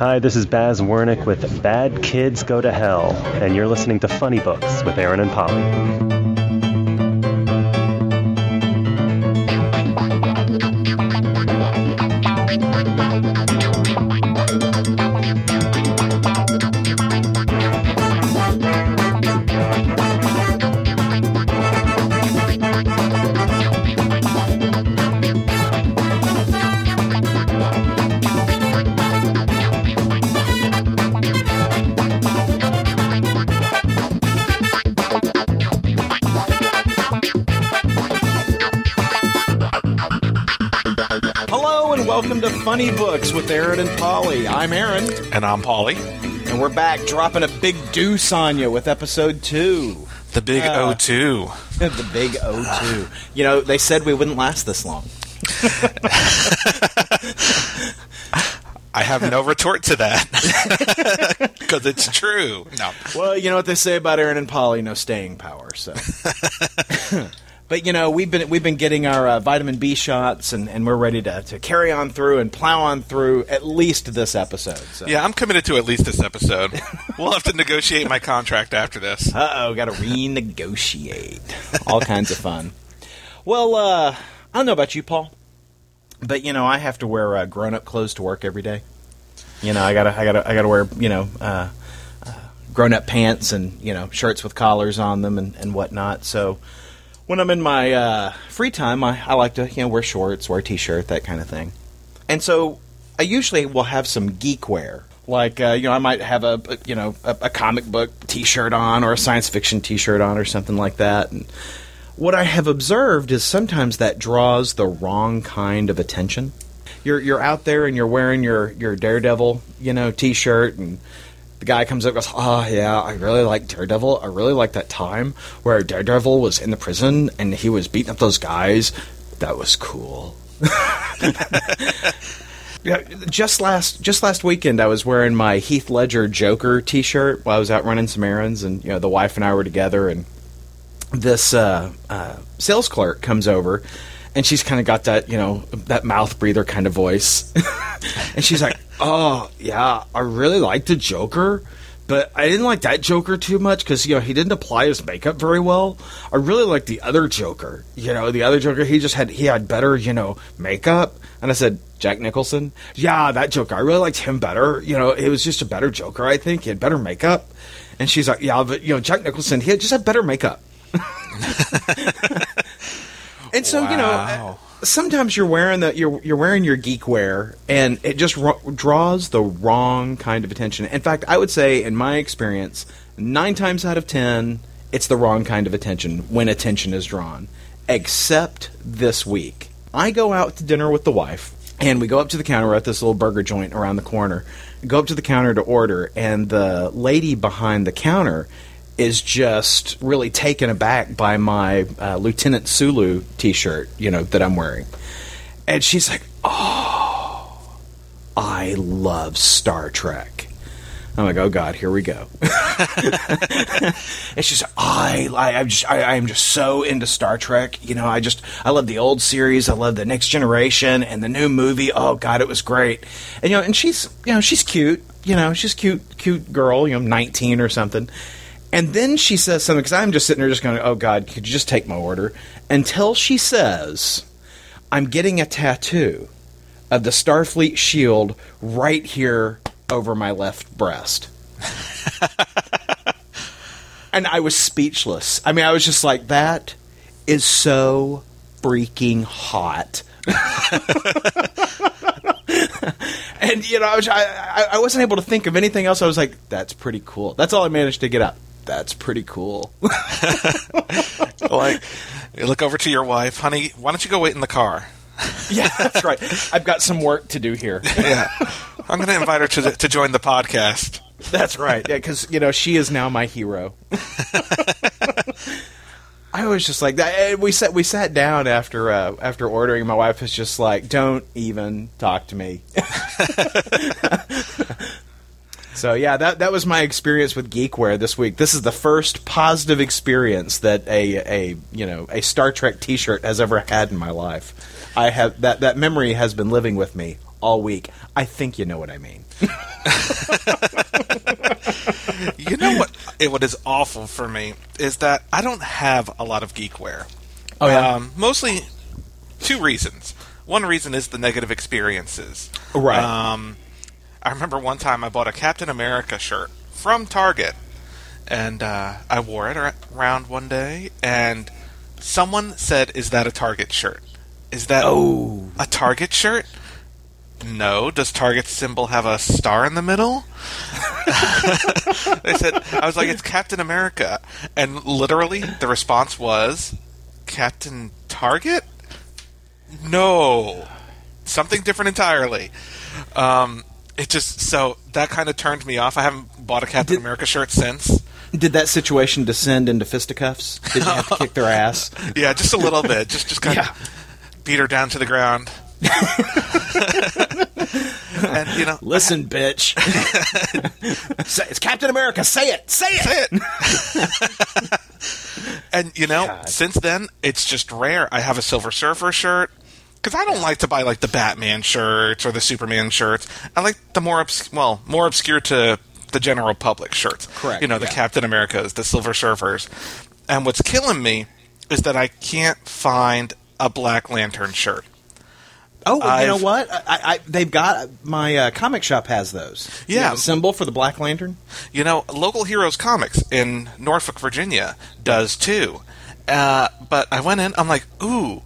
Hi, this is Baz Wernick with Bad Kids Go to Hell, and you're listening to Funny Books with Aaron and Polly. Funny Books with Aaron and Polly. I'm Aaron, And I'm Polly, and we're back dropping a big deuce on you with episode two. the big Uh, O2. the big O2. You know, they said we wouldn't last this long. I have no retort to that because it's true. No, Well, you know what they say about Aaron and Polly, no staying power. So, but you know, we've been we've been getting our uh, vitamin B shots, and, and we're ready to, to carry on through and plow on through at least this episode. So. yeah, I'm committed to at least this episode. We'll have to negotiate my contract after this. Uh oh, got to renegotiate. All kinds of fun. Well, uh, I don't know about you, Paul, but you know, I have to wear uh, grown-up clothes to work every day. You know, I gotta, I gotta, I gotta wear, you know, uh, uh, grown-up pants and you know, shirts with collars on them and, and whatnot. So, when I'm in my uh, free time, I, I like to, you know, wear shorts, wear a t-shirt, that kind of thing. And so, I usually will have some geek wear. Like, uh, you know, I might have a, you know, a, a comic book T-shirt on, or a science fiction T-shirt on, or something like that. And what I have observed is sometimes that draws the wrong kind of attention. You're you're out there and you're wearing your your Daredevil, you know, T-shirt, and the guy comes up and goes, "Oh yeah, I really like Daredevil. I really like that time where Daredevil was in the prison and he was beating up those guys. That was cool." Yeah, just last just last weekend, I was wearing my Heath Ledger Joker T-shirt while I was out running some errands, and you know the wife and I were together, and this uh, uh, sales clerk comes over, and she's kind of got that you know that mouth breather kind of voice, and she's like, "Oh yeah, I really liked the Joker." But I didn't like that Joker too much because you know he didn't apply his makeup very well. I really liked the other Joker. You know, the other Joker he just had he had better you know makeup. And I said Jack Nicholson. Yeah, that Joker. I really liked him better. You know, it was just a better Joker. I think he had better makeup. And she's like, yeah, but you know Jack Nicholson he had just had better makeup. and so you know. Wow. Sometimes you're wearing the you're you're wearing your geek wear, and it just draws the wrong kind of attention. In fact, I would say, in my experience, nine times out of ten, it's the wrong kind of attention when attention is drawn. Except this week, I go out to dinner with the wife, and we go up to the counter we're at this little burger joint around the corner. Go up to the counter to order, and the lady behind the counter is just really taken aback by my uh, Lieutenant Sulu T-shirt, you know, that I'm wearing, and she's like, "Oh, I love Star Trek." I'm like, "Oh God, here we go." it's just I, I I'm just I, I'm just so into Star Trek. You know, I just I love the old series. I love the Next Generation and the new movie. Oh God, it was great. And you know, and she's you know she's cute. You know, she's cute, cute girl. You know, 19 or something. And then she says something because I'm just sitting there, just going, "Oh God, could you just take my order?" Until she says, "I'm getting a tattoo of the Starfleet shield right here over my left breast." and I was speechless. I mean, I was just like, "That is so freaking hot." and you know, I, was, I, I I wasn't able to think of anything else. I was like, "That's pretty cool." That's all I managed to get out. That's pretty cool. like, you look over to your wife, honey. Why don't you go wait in the car? yeah, that's right. I've got some work to do here. Yeah, I'm going to invite her to to join the podcast. That's right. Yeah, because you know she is now my hero. I was just like that. And we sat we sat down after uh, after ordering. My wife was just like, "Don't even talk to me." So yeah, that that was my experience with geekware this week. This is the first positive experience that a a you know a Star Trek T-shirt has ever had in my life. I have that that memory has been living with me all week. I think you know what I mean. you know what? It, what is awful for me is that I don't have a lot of geekware. Oh, yeah? Um, mostly two reasons. One reason is the negative experiences. Right. Um, I remember one time I bought a Captain America shirt from Target, and uh, I wore it around one day, and someone said, "Is that a Target shirt? Is that Oh. a Target shirt?" No. Does Target's symbol have a star in the middle? they said, I was like, it's Captain America. And literally, the response was, Captain Target? No. Something different entirely. Um, it just, so that kind of turned me off. I haven't bought a Captain Did- America shirt since. Did that situation descend into fisticuffs? Did you have to kick their ass? Yeah, just a little bit. Just, just kind Yeah. of beat her down to the ground. and, you know, Listen, bitch. say, it's Captain America. Say it. Say it. it. and you know, God. since then, it's just rare. I have a Silver Surfer shirt because I don't like to buy like the Batman shirts or the Superman shirts. I like the more obs- well, more obscure to the general public shirts. Correct, You know, the yeah. Captain Americas, the Silver Surfers. And what's killing me is that I can't find a Black Lantern shirt. Oh, well, you know what? I, I, they've got my uh, comic shop has those. Yeah. symbol for the Black Lantern. You know, Local Heroes Comics in Norfolk, Virginia does too. Uh, but I went in, I'm like, ooh,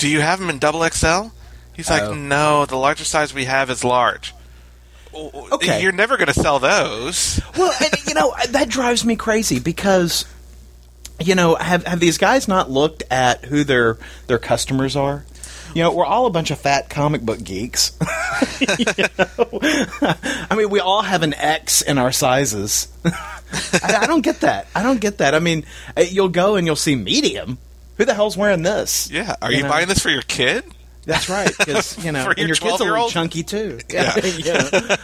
do you have them in double XL? He's like, Oh. no, the largest size we have is large. Okay. You're never going to sell those. Well, and, you know that drives me crazy because you know have have these guys not looked at who their their customers are? You know, we're all a bunch of fat comic book geeks. I mean, we all have an X in our sizes. I, I don't get that. I don't get that. I mean, uh, you'll go and you'll see medium. Who the hell's wearing this? Yeah. Are you, know? buying this for your kid? That's right, because you know, and your your kid's a little 12-year-old? chunky too. Yeah. You know.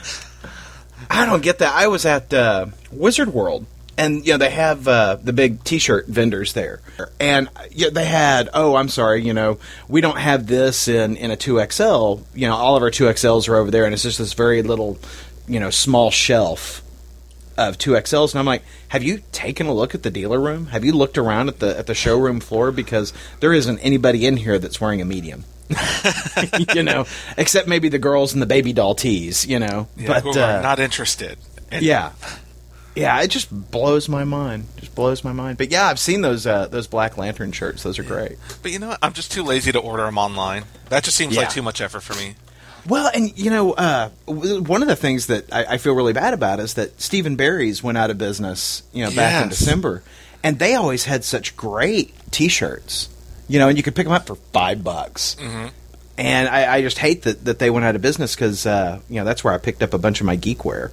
I don't get that. I was at uh, Wizard World, and you know they have uh, the big T-shirt vendors there, and yeah, they had. Oh, I'm sorry. You know, we don't have this in in a two XL. You know, all of our two XLs are over there, and it's just this very little, you know, small shelf of two XLs, and I'm like, have you taken a look at the dealer room? Have you looked around at the at the showroom floor because there isn't anybody in here that's wearing a medium. you know, except maybe the girls in the baby doll tees. You know, Yeah, who but are uh, not interested. And- yeah, yeah, it just blows my mind. Just blows my mind. But yeah, I've seen those uh, those Black Lantern shirts. Those are great. But you know what? I'm just too lazy to order them online. That just seems like too much effort for me. Well, and you know, uh, one of the things that I, I feel really bad about is that Steve & Barry's went out of business. You know, back in December, and they always had such great T-shirts. You know, and you could pick them up for five bucks. Mm-hmm. And I, I just hate that, that they went out of business because uh, you know that's where I picked up a bunch of my geekware.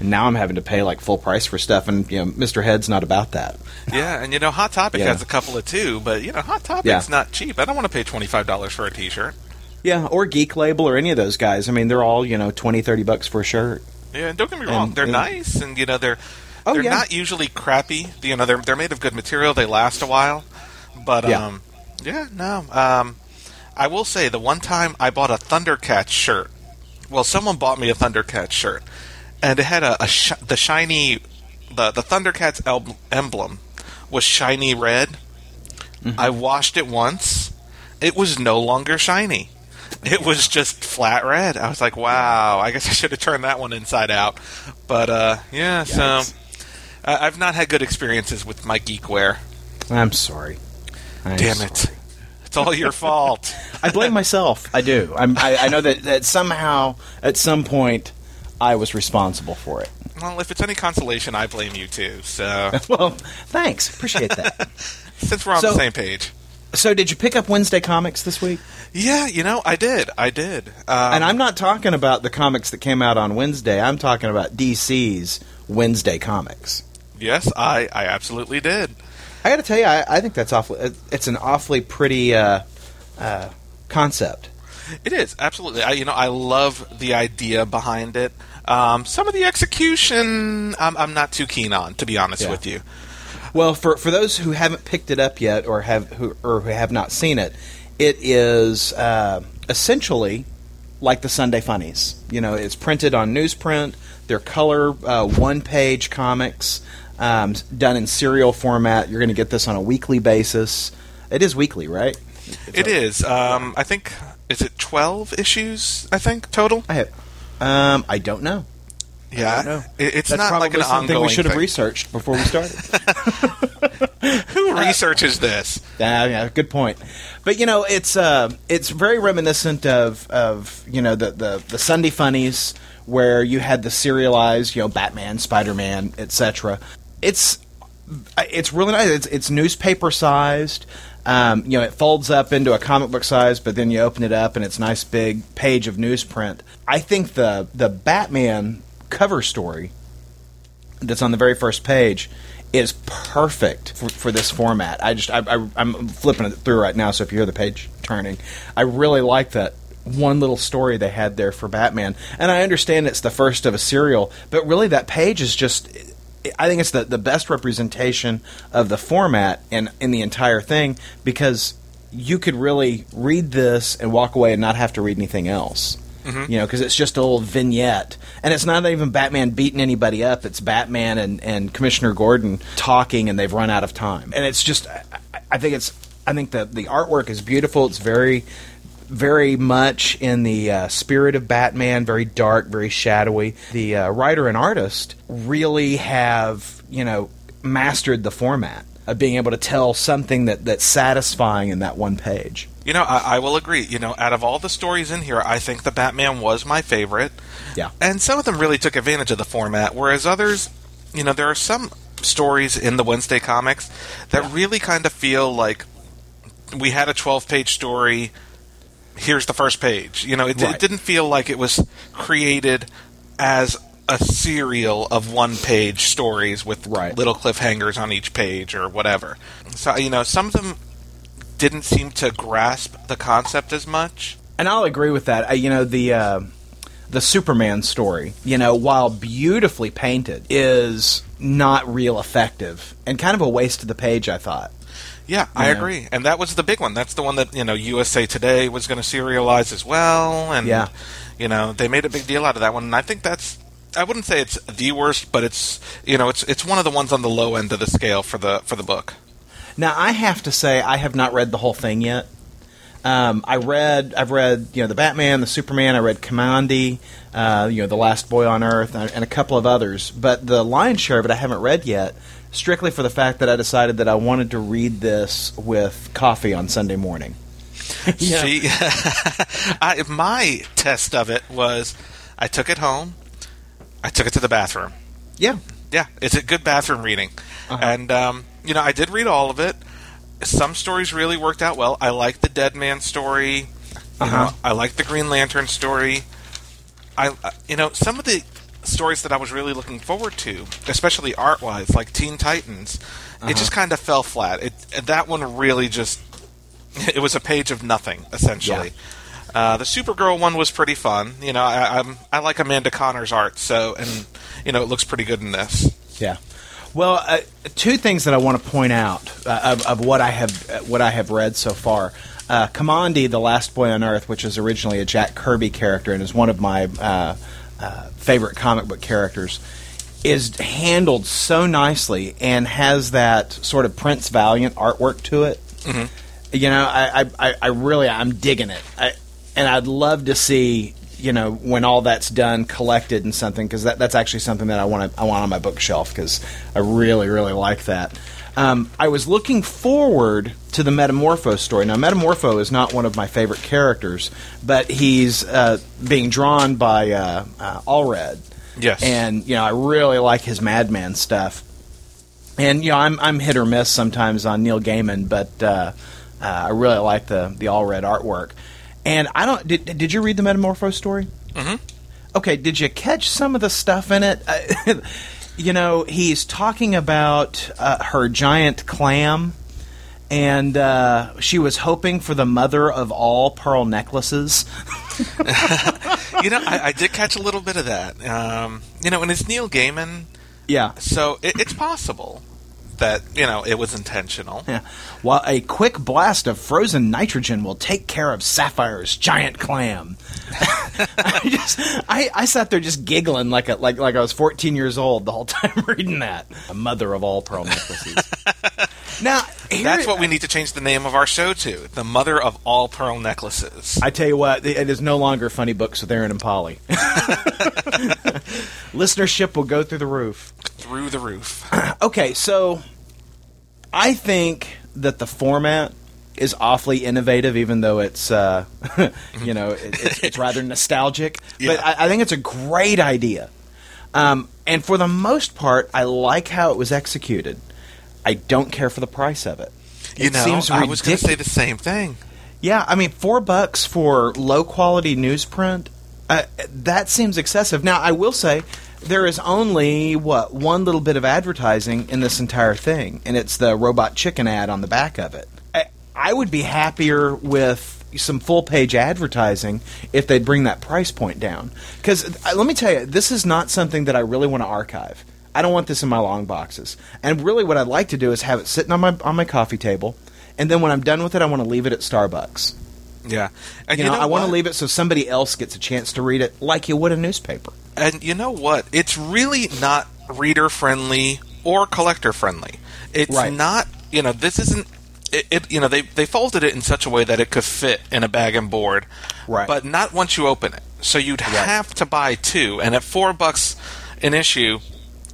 And now I'm having to pay like full price for stuff, and you know, Mr. Head's not about that. Yeah, and you know, Hot Topic Yeah. has a couple of two, but you know, Hot Topic's Yeah. not cheap. I don't want to pay twenty five dollars for a T-shirt. Yeah, or Geek Label or any of those guys. I mean, they're all you know 20, 30 bucks for a shirt. Yeah, and don't get me wrong, And- they're nice, and you know, they're Oh, they're yeah. not usually crappy. You know, they're they're made of good material. They last a while, but Yeah. um, yeah, no. Um, I will say the one time I bought a Thundercats shirt. Well, someone bought me a Thundercats shirt, and it had a, a sh- the shiny the the Thundercats el- emblem was shiny red. Mm-hmm. I washed it once. It was no longer shiny. It was just flat red. I was like, "Wow! I guess I should have turned that one inside out." But uh, yeah, so Yikes. I I've not had good experiences with my geekware. I'm sorry. I'm Damn it! sorry. It's all your fault. I blame myself. I do. I'm, I, I know that, that somehow, at some point, I was responsible for it. well, if it's any consolation, I blame you too. So Well, thanks. Appreciate that. since we're on So- the same page, so, did you pick up Wednesday comics this week? yeah, you know, I did. I did. Um, and I'm not talking about the comics that came out on Wednesday. I'm talking about DC's Wednesday comics. yes, I I absolutely did. I got to tell you, I, I think that's awfully. It's an awfully pretty uh, uh, concept. It is absolutely. I, you know, I love the idea behind it. Um, some of the execution, I'm, I'm not too keen on, to be honest Yeah. with you. Well, for for those who haven't picked it up yet, or have who or who have not seen it, it is uh, essentially like the Sunday Funnies. You know, it's printed on newsprint. They're color uh, one page comics um, done in serial format. You're going to get this on a weekly basis. It is weekly, right? It is. Um, I think is it twelve issues? I think total. I have. Um, I don't know. Yeah. It's That's not like an something we should have thing. researched before we started. Who researches this? Yeah, yeah, good point. But you know, it's uh, it's very reminiscent of of you know the the, the Sunday funnies where you had the serialized, you know, Batman, Spider Man, etc. It's it's really nice. It's, it's newspaper sized. Um, you know, it folds up into a comic book size, but then you open it up and it's a nice big page of newsprint. I think the the Batman cover story that's on the very first page is perfect for, for this format. I just I, I, I'm flipping it through right now, so if you hear the page turning, I really like that one little story they had there for Batman. And I understand it's the first of a serial, but really that page is just. I think it's the, the best representation of the format in, in the entire thing because you could really read this and walk away and not have to read anything else. You know, because it's just a little vignette, and it's not even Batman beating anybody up. It's Batman and, and Commissioner Gordon talking, and they've run out of time. And it's just, I, I think it's, I think that the artwork is beautiful. It's very, very much in the uh, spirit of Batman. Very dark, very shadowy. The uh, writer and artist really have, you know, mastered the format of being able to tell something that that's satisfying in that one page. You know, I, I will agree. You know, out of all the stories in here, I think the Batman was my favorite. Yeah. And some of them really took advantage of the format, whereas others, you know, there are some stories in the Wednesday comics that really kind of feel like we had a 12 page story. Here's the first page. You know, it, Right. it didn't feel like it was created as a serial of one page stories with Right. little cliffhangers on each page or whatever. So, you know, some of them didn't seem to grasp the concept as much. And I'll agree with that. You know the uh, the Superman story. You know, while beautifully painted, is not real effective and kind of a waste of the page. I thought. Yeah, I Yeah. agree. And that was the big one. That's the one that, you know, USA Today was going to serialize as well. And, Yeah. you know, they made a big deal out of that one. And I think that's, I wouldn't say it's the worst, but it's, you know, it's it's one of the ones on the low end of the scale for the for the book. Now I have to say I have not read the whole thing yet. Um, I read I've read you know the Batman, the Superman. I read Kamandi, uh, you know the Last Boy on Earth, and, a couple of others. But the lion's share of it I haven't read yet. Strictly for the fact that I decided that I wanted to read this with coffee on Sunday morning. Yeah. See, I, my test of it was I took it home, I took it to the bathroom. Yeah, Yeah, it's a good bathroom reading. Uh-huh. And, um, you know, I did read all of it. Some stories really worked out well. I like the Dead Man story. Uh-huh. know, I like the Green Lantern story. I, you know, some of the stories that I was really looking forward to, especially art wise, like Teen Titans, Uh-huh. it just kind of fell flat. It that one really just it was a page of nothing essentially. Uh, the Supergirl one was pretty fun. You know, I, I'm I like Amanda Conner's art, so and you know it looks pretty good in this. Yeah. Well, uh, two things that I want to point out uh, of, of what I have uh, what I have read so far. Uh, Kamandi, the Last Boy on Earth, which is originally a Jack Kirby character and is one of my uh, uh, favorite comic book characters, is handled so nicely and has that sort of Prince Valiant artwork to it. You know, I, I, I- I really I'm digging it, I, and I'd love to see you know when all that's done collected and something because that, that's actually something that I want to I want on my bookshelf because I really really like that. Um, I was looking forward to the Metamorpho story. Now, Metamorpho is not one of my favorite characters, but he's uh, being drawn by uh, uh, Allred. Yes. and you know I really like his Madman stuff. And you know I'm I'm hit or miss sometimes on Neil Gaiman, but uh, uh, I really like the the Allred artwork. And I don't did, did you read the Metamorpho story? Mm-hmm. Okay, did you catch some of the stuff in it? You know, he's talking about uh, her giant clam, and uh, she was hoping for the mother of all pearl necklaces. you know, I, I did catch a little bit of that. Um, you know, and it's Neil Gaiman, Yeah, so it, it's possible. That you know it was intentional. Yeah. While a quick blast of frozen nitrogen will take care of Sapphire's giant clam. I just I, I sat there just giggling like a, like like I was 14 years old the whole time reading that. A mother of all pearl necklaces. now here- That's what we need to change the name of our show to: the mother of all pearl necklaces. I tell you what, it is no longer funny books with Aaron and Polly. Listenership will go through the roof. Through the roof. Okay, so I think that the format is awfully innovative, even though it's uh, you know it, it's, it's rather nostalgic. But I, I think it's a great idea, um, and for the most part, I like how it was executed. I don't care for the price of it. You It know, seems I was going to say the same thing. Yeah, I mean, four bucks for low quality newsprint, uh, that seems excessive. Now, I will say there is only what one little bit of advertising in this entire thing, and it's the robot chicken ad on the back of it. I, I would be happier with some full page advertising if they'd bring that price point down. Because uh, let me tell you, this is not something that I really want to archive. I don't want this in my long boxes. And really, what I'd like to do is have it sitting on my on my coffee table, and then when I'm done with it, I want to leave it at Starbucks. Yeah, and You, know, I want to leave it so somebody else gets a chance to read it, like you would a newspaper. And you know what? It's really not reader friendly or collector friendly. It's Right. not. You know, this isn't. It, it, you know, they they folded it in such a way that it could fit in a bag and board, Right. But not once you open it. So you'd have to buy two, and at four bucks an issue,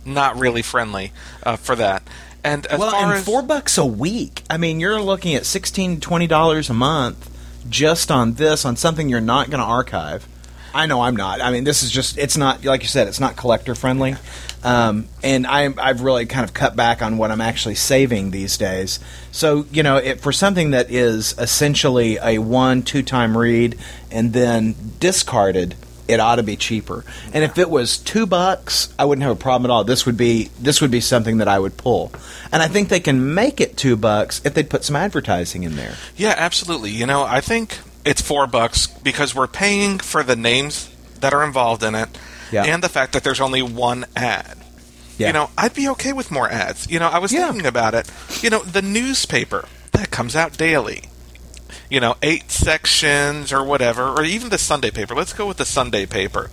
not really friendly uh, for that. And well, and as four bucks a week. I mean, you're looking at sixteen, twenty dollars a month just on this, on something you're not going to archive. I know I'm not. I mean, this is just, it's not, like you said, it's not collector friendly. Um, and I'm, I've really kind of cut back on what I'm actually saving these days. So, you know, it, for something that is essentially a one, two time read and then discarded, it ought to be cheaper. And if it was two bucks, I wouldn't have a problem at all. This would be this would be something that I would pull. And I think they can make it two bucks if they put some advertising in there. Yeah, absolutely. You know, I think it's four bucks because we're paying for the names that are involved in it, Yeah. and the fact that there's only one ad. Yeah. You know, I'd be okay with more ads. You know, I was Yeah. thinking about it. You know, the newspaper that comes out daily. You know, eight sections or whatever, or even the Sunday paper. Let's go with the Sunday paper.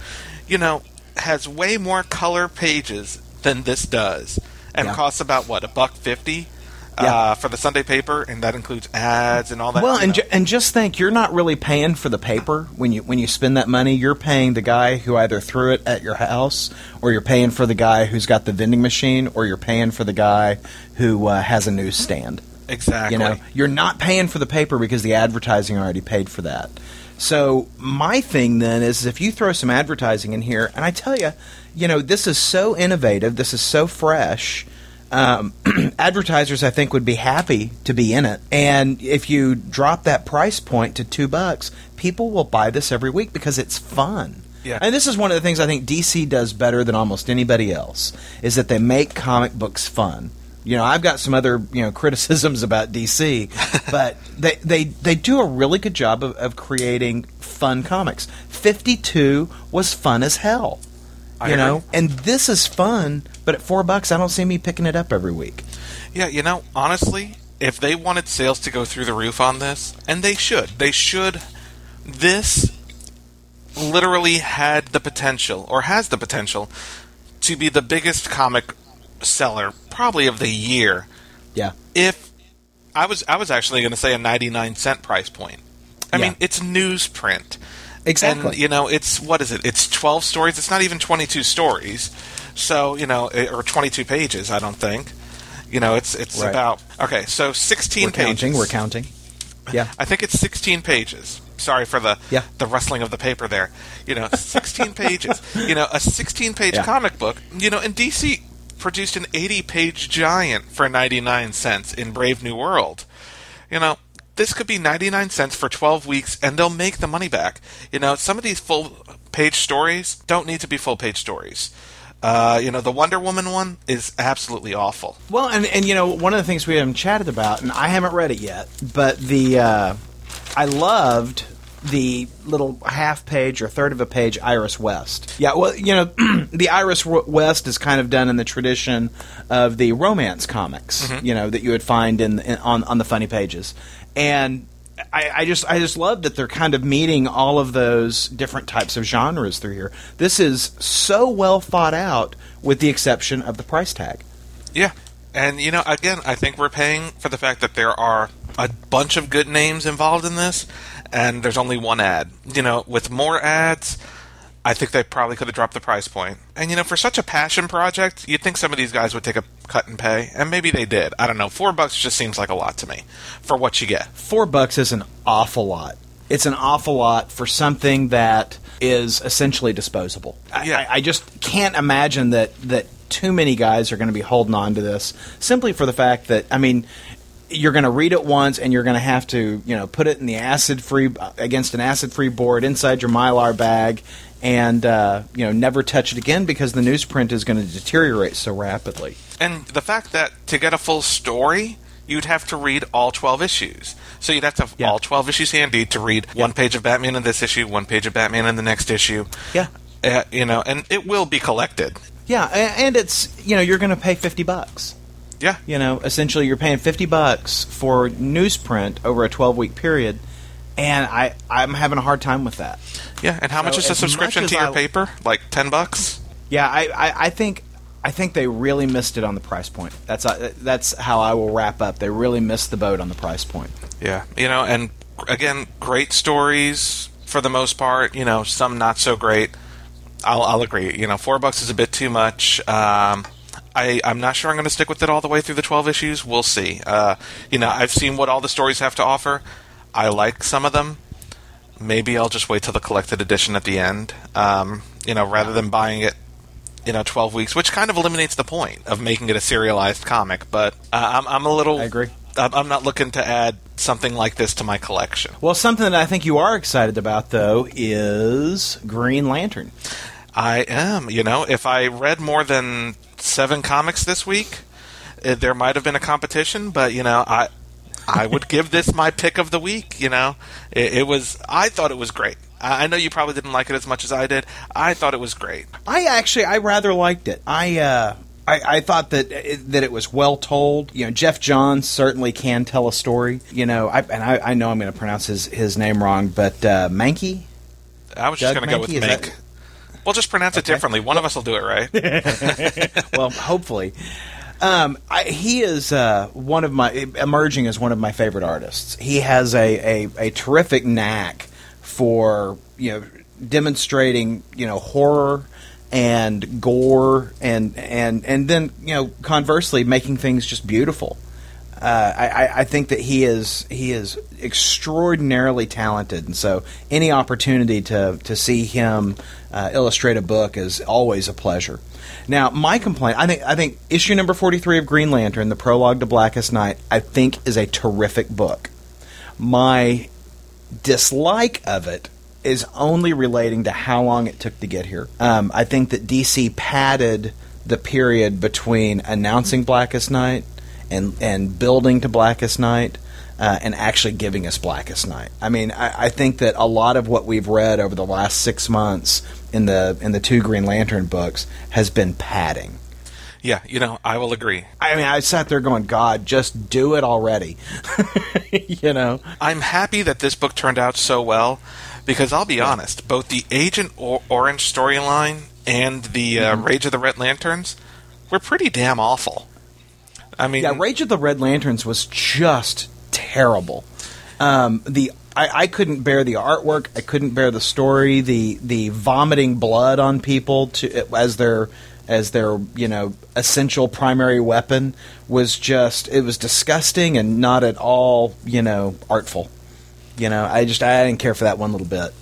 You know, has way more color pages than this does, and Yeah. costs about what a buck fifty. Yeah. Uh, for the Sunday paper, and that includes ads and all that. Well, and ju- and just think, you're not really paying for the paper when you when you spend that money. You're paying the guy who either threw it at your house, or you're paying for the guy who's got the vending machine, or you're paying for the guy who uh, has a newsstand. Exactly. You know, you're not paying for the paper because the advertising already paid for that. So my thing then is if you throw some advertising in here, and I tell you, you know, this is so innovative, this is so fresh. Um, advertisers, I think, would be happy to be in it. And if you drop that price point to two bucks, people will buy this every week because it's fun. Yeah. And this is one of the things I think DC does better than almost anybody else is that they make comic books fun. You know, I've got some other you know criticisms about DC, but they they they do a really good job of, of creating fun comics. Fifty two was fun as hell. I you know, agree. and this is fun, but at four bucks, I don't see me picking it up every week. Yeah, you know, honestly, if they wanted sales to go through the roof on this, and they should, they should. This literally had the potential, or has the potential, to be the biggest comic seller probably of the year. Yeah, If I was, I was actually going to say a ninety-nine cent price point. I Yeah. mean, it's newsprint. exactly. And you know, it's what is it? It's twelve stories. It's not even twenty-two stories. So you know, eh, or twenty-two pages. I don't think. You know, it's it's Right. about okay. So sixteen we're pages. counting. We're counting. Yeah, I think it's sixteen pages. Sorry for the Yeah. the rustling of the paper there. You know, sixteen pages. You know, a sixteen-page Yeah. comic book. You know, in DC produced an eighty-page giant for ninety-nine cents in Brave New World. You know, this could be 99 cents for 12 weeks and they'll make the money back. You know, some of these full page stories don't need to be full page stories. Uh, you know, the Wonder Woman one is absolutely awful. Well, and and you know one of the things we haven't chatted about, and I haven't read it yet, but the uh, I loved the little half page or third of a page Iris West. Yeah, well, you know, the Iris West is kind of done in the tradition of the romance comics, mm-hmm. you know, that you would find in, in on on the funny pages, and. I, I just I just love that they're kind of meeting all of those different types of genres through here. This is so well thought out, with the exception of the price tag. Yeah. And, you know, again, I think we're paying for the fact that there are a bunch of good names involved in this, and there's only one ad. You know, with more ads, I think they probably could have dropped the price point. And, you know, for such a passion project, you'd think some of these guys would take a cut and pay, and maybe they did. I don't know. Four bucks just seems like a lot to me for what you get. four bucks is an awful lot. It's an awful lot for something that is essentially disposable. Yeah. I, I just can't imagine that that too many guys are going to be holding on to this simply for the fact that I mean. You're going to read it once, and you're going to have to, you know, put it in the acid-free against an acid-free board inside your mylar bag, and uh, you know, never touch it again because the newsprint is going to deteriorate so rapidly. And the fact that to get a full story, you'd have to read all 12 issues. So you'd have to have Yeah. all 12 issues handy to read one page of Batman in this issue, one page of Batman in the next issue. Yeah, Uh, you know, and it will be collected. yeah, and it's you know, you're going to pay fifty bucks. Yeah. you know, essentially you're paying 50 bucks for newsprint over a 12 week period. And I, I'm having a hard time with that. Yeah, and how much is a subscription to your I- paper? Like 10 bucks? Yeah, I, I, I think I think they really missed it on the price point. That's uh, that's how I will wrap up. They really missed the boat on the price point. Yeah. You know, and again, great stories for the most part, you know, some not so great. I'll, I'll agree. You know, four bucks is a bit too much. Um, I, I'm not sure I'm going to stick with it all the way through the 12 issues. We'll see. Uh, you know, I've seen what all the stories have to offer. I like some of them. Maybe I'll just wait till the collected edition at the end. Um, you know, rather than buying it, you know, 12 weeks, which kind of eliminates the point of making it a serialized comic. But uh, I'm, I'm a little. I agree. I'm I'm not looking to add something like this to my collection. Well, something that I think you are excited about, though, is Green Lantern. I am. You know, if I read more than seven comics this week, eh, there might have been a competition, but you know, I I would give this my pick of the week. You know, it, it was. I thought it was great. I I know you probably didn't like it as much as I did. I thought it was great. I actually I rather liked it. I uh, I, I thought that it, that it was well told. You know, Geoff Johns certainly can tell a story. You know, I, and I, I know I'm going to pronounce his his name wrong, but uh, Mahnke. I was just going to go with Mank. We'll just pronounce it differently. One of us will do it right. well, hopefully. Um, I, he is uh, one of my emerging as one of my favorite artists. He has a, a, a terrific knack for you know demonstrating you know horror and gore and and and then you know conversely making things just beautiful. Uh, I, I- I think that he is he is extraordinarily talented, and so any opportunity to to see him uh, illustrate a book is always a pleasure. Now, my complaint, I think I think issue number forty three of Green Lantern, the prologue to Blackest Night, I think is a terrific book. My dislike of it is only relating to how long it took to get here. Um, I think that DC padded the period between announcing Blackest Night and and building to Blackest Night. Uh, and actually giving us Blackest Night. I mean, I, I think that a lot of what we've read over the last six months in the in the two Green Lantern books has been padding. yeah, you know, I will agree. I mean, I sat there going, "God, just do it already," you know. I'm happy that this book turned out so well because I'll be honest, both the Agent o- Orange storyline and the uh, Mm-hmm. Rage of the Red Lanterns were pretty damn awful. I mean, Yeah, Rage of the Red Lanterns was just terrible. Um, the I, I couldn't bear the artwork. I couldn't bear the story. The the vomiting blood on people to as their as their you know essential primary weapon was just it was disgusting and not at all you know artful. You know, I just I didn't care for that one little bit.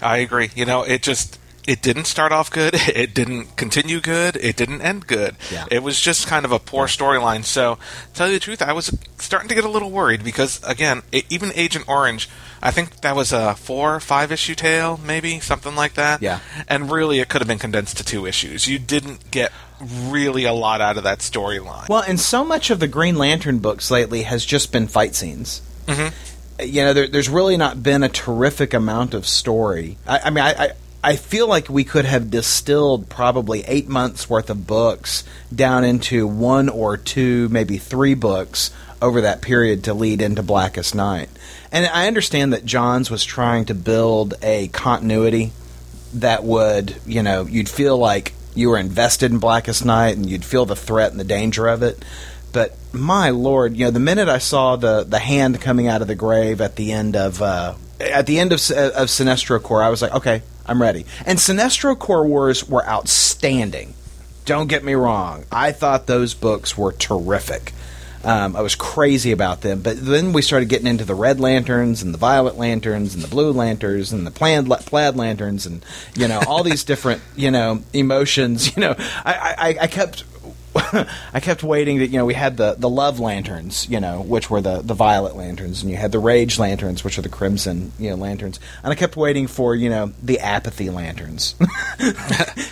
I agree. You know, it just it didn't start off good. It didn't continue good. It didn't end good. Yeah. It was just kind of a poor storyline. So, tell you the truth, I was starting to get a little worried because again, e- even Agent Orange, I think that was a four, or five issue tale, maybe something like that. Yeah. And really, it could have been condensed to two issues. You didn't get really a lot out of that storyline. Well, and so much of the Green Lantern books lately has just been fight scenes. Mhm. you know, there, there's really not been a terrific amount of story. I, I mean, I, I feel like we could have distilled probably eight months worth of books down into one or two, maybe three books over that period to lead into Blackest Night. And I understand that Johns was trying to build a continuity that would, you know, you'd feel like you were invested in Blackest Night and you'd feel the threat and the danger of it. But my lord, you know, the minute I saw the the hand coming out of the grave at the end of uh, at the end of of Sinestro Corps, I was like, okay, I'm ready. And Sinestro Corps Wars were outstanding. Don't get me wrong. I thought those books were terrific. Um, I was crazy about them, but then we started getting into the red lanterns and the violet lanterns and the blue lanterns and the plaid, plaid lanterns and you know all these different you know emotions. You know, I, I, I kept I kept waiting that you know we had the the love lanterns, you know, which were the the violet lanterns, and you had the rage lanterns, which are the crimson, you know, lanterns. And I kept waiting for you know the apathy lanterns.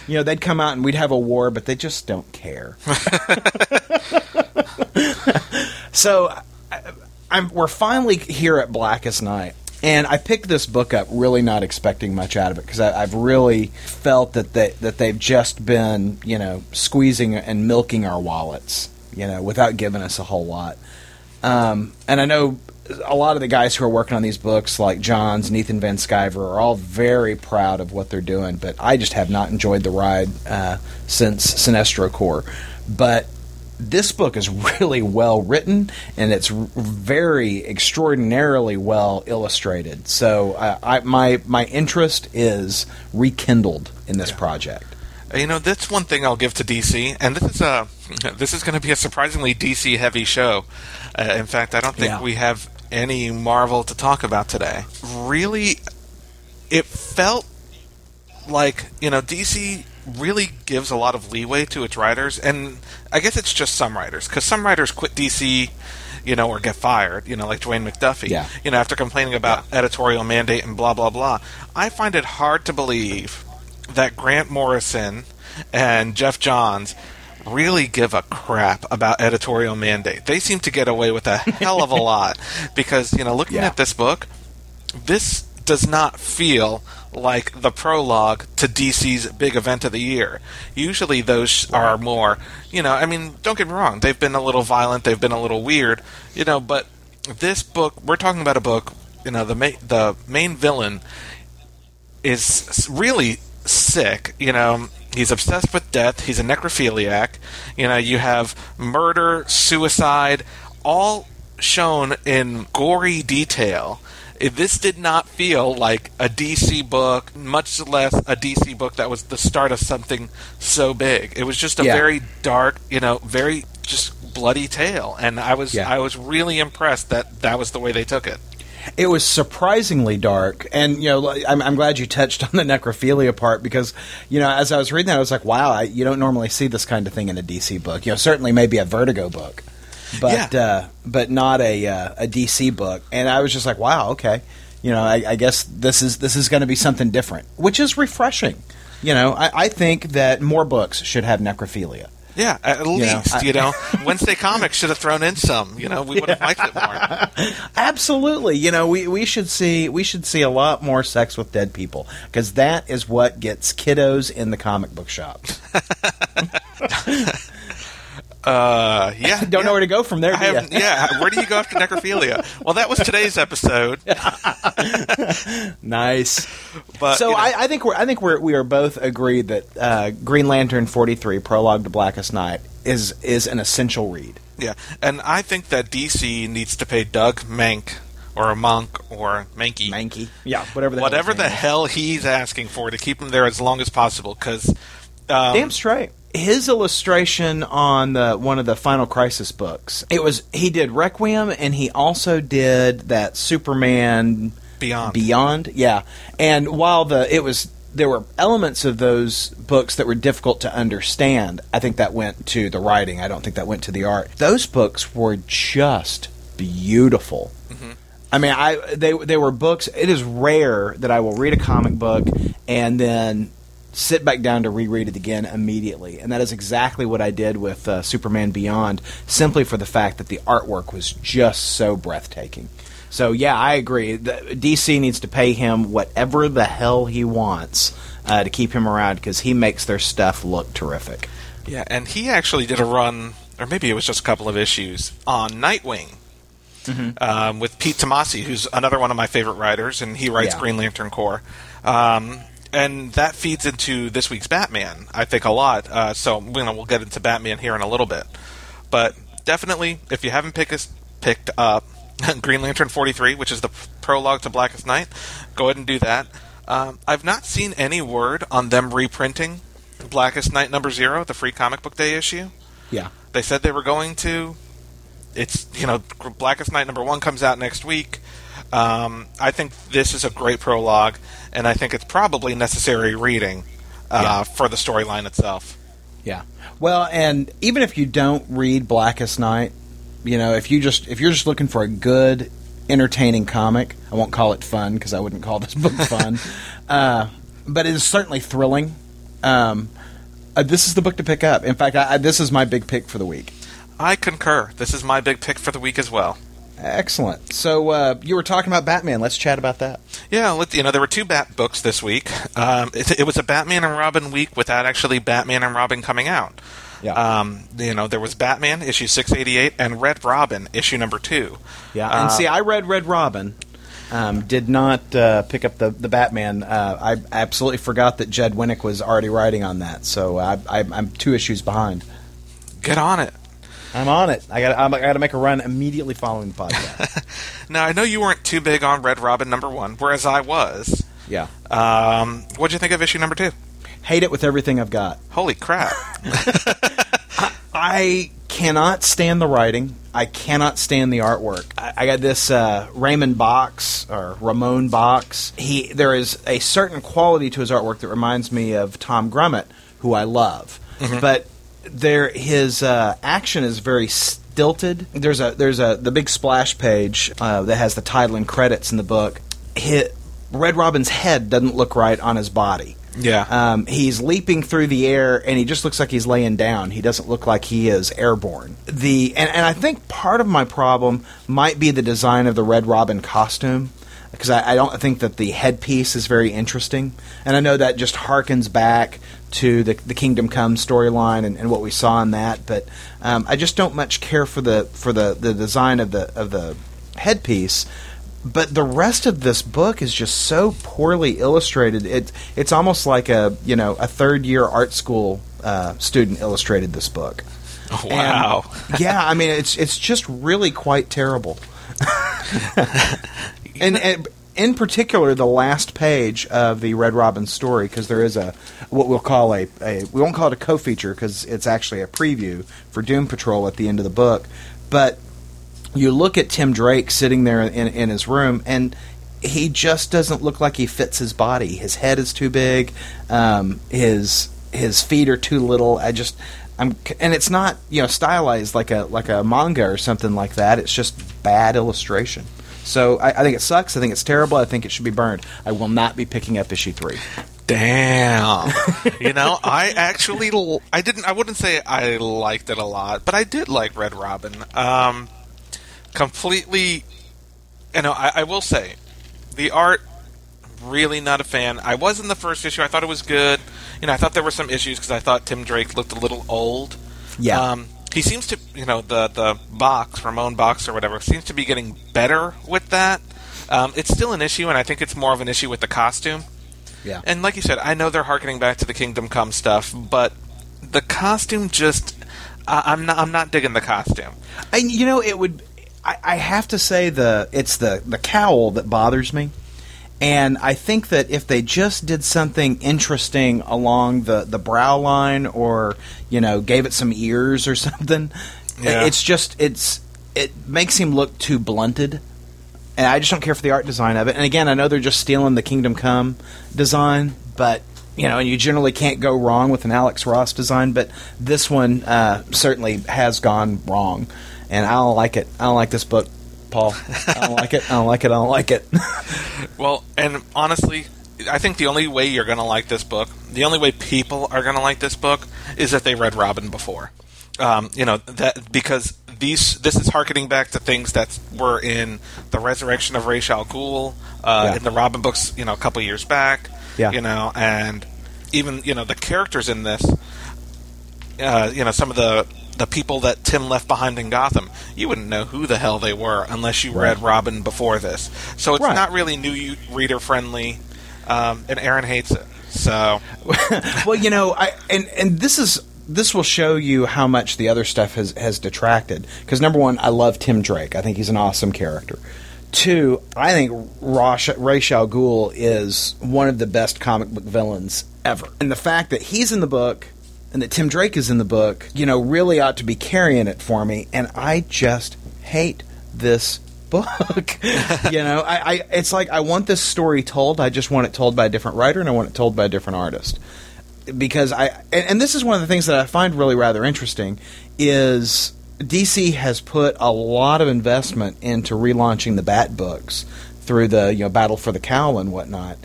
you know, they'd come out and we'd have a war, but they just don't care. so I, we're finally here at Blackest Night. And I picked this book up really not expecting much out of it because I've really felt that they, that they've just been you know squeezing and milking our wallets you know without giving us a whole lot. Um, and I know a lot of the guys who are working on these books, like Johns and Ethan Van Sciver, are all very proud of what they're doing. But I just have not enjoyed the ride uh, since Sinestro Corps. But this book is really well written and it's very extraordinarily well illustrated. So uh, I, my my interest is rekindled in this yeah. project. You know, that's one thing I'll give to DC, and this is a this is going to be a surprisingly DC heavy show. Uh, in fact, I don't think yeah. we have any Marvel to talk about today. Really, it felt like you know DC really gives a lot of leeway to its writers, and I guess it's just some writers because some writers quit DC, you know, or get fired, you know, like Dwayne McDuffie, yeah. you know, after complaining about yeah. editorial mandate and blah blah blah. I find it hard to believe that Grant Morrison and Geoff Johns really give a crap about editorial mandate. They seem to get away with a hell of a lot because, you know, looking yeah. at this book, this does not feel like the prologue to DC's big event of the year. Usually those are more, you know, I mean, don't get me wrong, they've been a little violent, they've been a little weird, you know, but this book, we're talking about a book, you know, the ma- the main villain is really sick, you know, he's obsessed with death, he's a necrophiliac, you know, you have murder, suicide, all shown in gory detail this did not feel like a DC book, much less a DC book that was the start of something so big. It was just a yeah. very dark, you know, very just bloody tale, and I was yeah. I was really impressed that that was the way they took it. It was surprisingly dark, and you know, I'm, I'm, glad you touched on the necrophilia part because you know, as I was reading that, I was like, wow, I, you don't normally see this kind of thing in a DC book. You know, certainly maybe a Vertigo book but yeah. uh, but not a uh, a DC book. And I was just like, wow, okay, you know, I, I guess this is this is going to be something different, which is refreshing. You know, I, I think that more books should have necrophilia. Yeah, at you least, know, you know, Wednesday Comics should have thrown in some. You know, we would have liked it more. Absolutely. You know, we, we should see we should see a lot more sex with dead people because that is what gets kiddos in the comic book shops. Uh, yeah. Don't yeah. know where to go from there. yeah. Where do you go after necrophilia? Well, that was today's episode. nice. But so you know. I, I, think we're I think we're we are both agreed that uh, Green Lantern forty three prologue to Blackest Night is is an essential read. Yeah, and I think that DC needs to pay Doug Mank or a monk or Mahnke. Mahnke. Yeah, whatever the whatever hell the hell he's asking for to keep him there as long as possible because. Um, Damn straight his illustration on the one of the Final Crisis books. It was he did Requiem and he also did that Superman Beyond. Beyond, yeah. And while the it was there were elements of those books that were difficult to understand. I think that went to the writing. I don't think that went to the art. Those books were just beautiful. Mm-hmm. I mean, I they they were books. It is rare that I will read a comic book and then sit back down to reread it again immediately. And that is exactly what I did with uh, Superman Beyond, simply for the fact that the artwork was just so breathtaking. So yeah, I agree. The, DC needs to pay him whatever the hell he wants uh, to keep him around because he makes their stuff look terrific. Yeah, and he actually did a run, or maybe it was just a couple of issues on Nightwing. Um, with Pete Tomasi, who's another one of my favorite writers, and he writes Yeah. Green Lantern Corps. Um, and that feeds into this week's Batman, I think, a lot. Uh, so you know, we'll get into Batman here in a little bit. But definitely, if you haven't picked, picked up Green Lantern 43, which is the prologue to Blackest Night, go ahead and do that. Um, I've not seen any word on them reprinting Blackest Night number zero, the free comic book day issue. Yeah. They said they were going to. It's you know Blackest Night number one comes out next week. Um, I think this is a great prologue, and I think it's probably necessary reading uh, Yeah. for the storyline itself. Yeah. Well, and even if you don't read Blackest Night, you know, if you just if you're just looking for a good, entertaining comic, I won't call it fun because I wouldn't call this book fun, uh, but it is certainly thrilling. Um, uh, this is the book to pick up. In fact, I, I, this is my big pick for the week. I concur. This is my big pick for the week as well. Excellent. So uh, you were talking about Batman. Let's chat about that. Yeah, let- you know there were two Bat books this week. Um, it, it was a Batman and Robin week without actually Batman and Robin coming out. Yeah. Um, you know there was Batman issue six eighty eight and Red Robin issue number two. Yeah, and Uh, see, I read Red Robin. Um, did not uh, pick up the the Batman. Uh, I absolutely forgot that Judd Winick was already writing on that, so I, I, I'm two issues behind. Get on it. I'm on it. I got I got to make a run immediately following the podcast. Now I know you weren't too big on Red Robin number one, whereas I was. yeah, Um, what'd you think of issue number two? hate it with everything I've got. Holy crap! I cannot stand the writing. I cannot stand the artwork. I, I got this uh, Raymond Box or Ramon Bachs. He there is a certain quality to his artwork that reminds me of Tom Grummett, who I love, but there his uh, action is very stilted. There's a there's a the big splash page uh, that has the title and credits in the book. Hit, Red Robin's head doesn't look right on his body. yeah, Um, he's leaping through the air, and he just looks like he's laying down. He doesn't look like he is airborne. The and, and I think part of my problem might be the design of the Red Robin costume, because I, I don't think that the headpiece is very interesting. And I know that just harkens back to the, the Kingdom Come storyline and, and what we saw in that, but um, I just don't much care for the for the, the design of the of the headpiece but the rest of this book is just so poorly illustrated. It it's almost like a you know a third year art school uh, student illustrated this book. wow. And, yeah, I mean it's it's just really quite terrible. and, and in particular, the last page of the Red Robin story, because there is a what we'll call a, a we won't call it a co-feature because it's actually a preview for Doom Patrol at the end of the book, but you look at Tim Drake sitting there in, in his room, and he just doesn't look like he fits his body. His head is too big. Um, his his feet are too little. I just I'm and it's not you know stylized like a like a manga or something like that. It's just bad illustration. So I, I think it sucks. I think it's terrible. I think it should be burned. I will not be picking up issue three. Damn. you know, I actually l- I didn't I wouldn't say I liked it a lot, but I did like Red Robin. Um completely you know, I, I will say the art really not a fan. I was in the first issue. I thought it was good. You know, I thought there were some issues because I thought Tim Drake looked a little old. Yeah. Um, he seems to, you know, the the box, Ramon Bachs or whatever, seems to be getting better with that. Um, it's still an issue, and I think it's more of an issue with the costume. Yeah. And like you said, I know they're harkening back to the Kingdom Come stuff, but the costume just I, I'm not I'm not digging the costume. And you know, it would. I, I have to say the it's the the cowl that bothers me, and I think that if they just did something interesting along the the brow line, or you know, gave it some ears or something, Yeah. it's just it's it makes him look too blunted. And I just don't care for the art design of it. And again, I know they're just stealing the Kingdom Come design, but you know, and you generally can't go wrong with an Alex Ross design. But this one uh, certainly has gone wrong, and I don't like it. I don't like this book, Paul. I don't like it. I don't like it. I don't like it. Well, and honestly, I think the only way you're going to like this book, the only way people are going to like this book, is if they read Robin before. Um, you know that because these this is harkening back to things that were in the resurrection of Ra's al Ghul uh, Yeah. in the Robin books, you know, a couple years back. Yeah. You know, and even you know the characters in this, uh, you know, some of the the people that Tim left behind in Gotham, you wouldn't know who the hell they were unless you read Robin before this. So it's Right. not really new reader friendly, um, and Aaron hates it. So well, you know, I and and this is this will show you how much the other stuff has has detracted. Because number one, I love Tim Drake. I think he's an awesome character. Two, I think Ra's Ra's al Ghul is one of the best comic book villains ever. And the fact that he's in the book and that Tim Drake is in the book, you know, really ought to be carrying it for me. And I just hate this book. you know, I, I it's like I want this story told. I just want it told by a different writer and I want it told by a different artist because I and, and this is one of the things that I find really rather interesting is DC has put a lot of investment into relaunching the Bat books through the you know Battle for the Cowl and whatnot,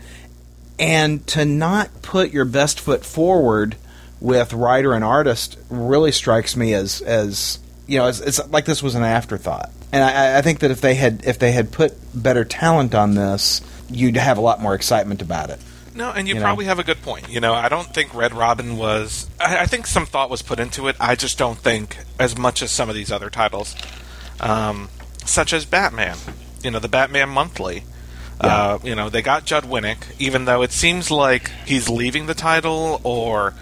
and to not put your best foot forward with writer and artist really strikes me as as you know it's, it's like this was an afterthought. And I, I think that if they had if they had put better talent on this, you'd have a lot more excitement about it. No, and you, You know? probably have a good point. You know, I don't think Red Robin was. I, I think some thought was put into it. I just don't think as much as some of these other titles, um, such as Batman. You know, the Batman Monthly. Uh, you know, they got Judd Winick, even though it seems like he's leaving the title, or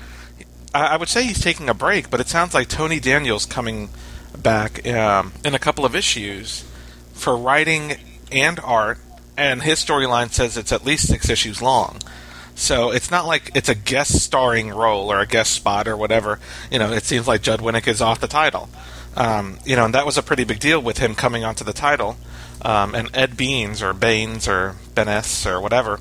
I, would say he's taking a break. But it sounds like Tony Daniel's coming back um, in a couple of issues for writing and art, and his storyline says it's at least six issues long. So it's not like it's a guest starring role or a guest spot or whatever. You know, it seems like Judd Winick is off the title. Um, you know, and that was a pretty big deal with him coming onto the title. Um, and Ed Beans or Baines or Benes or whatever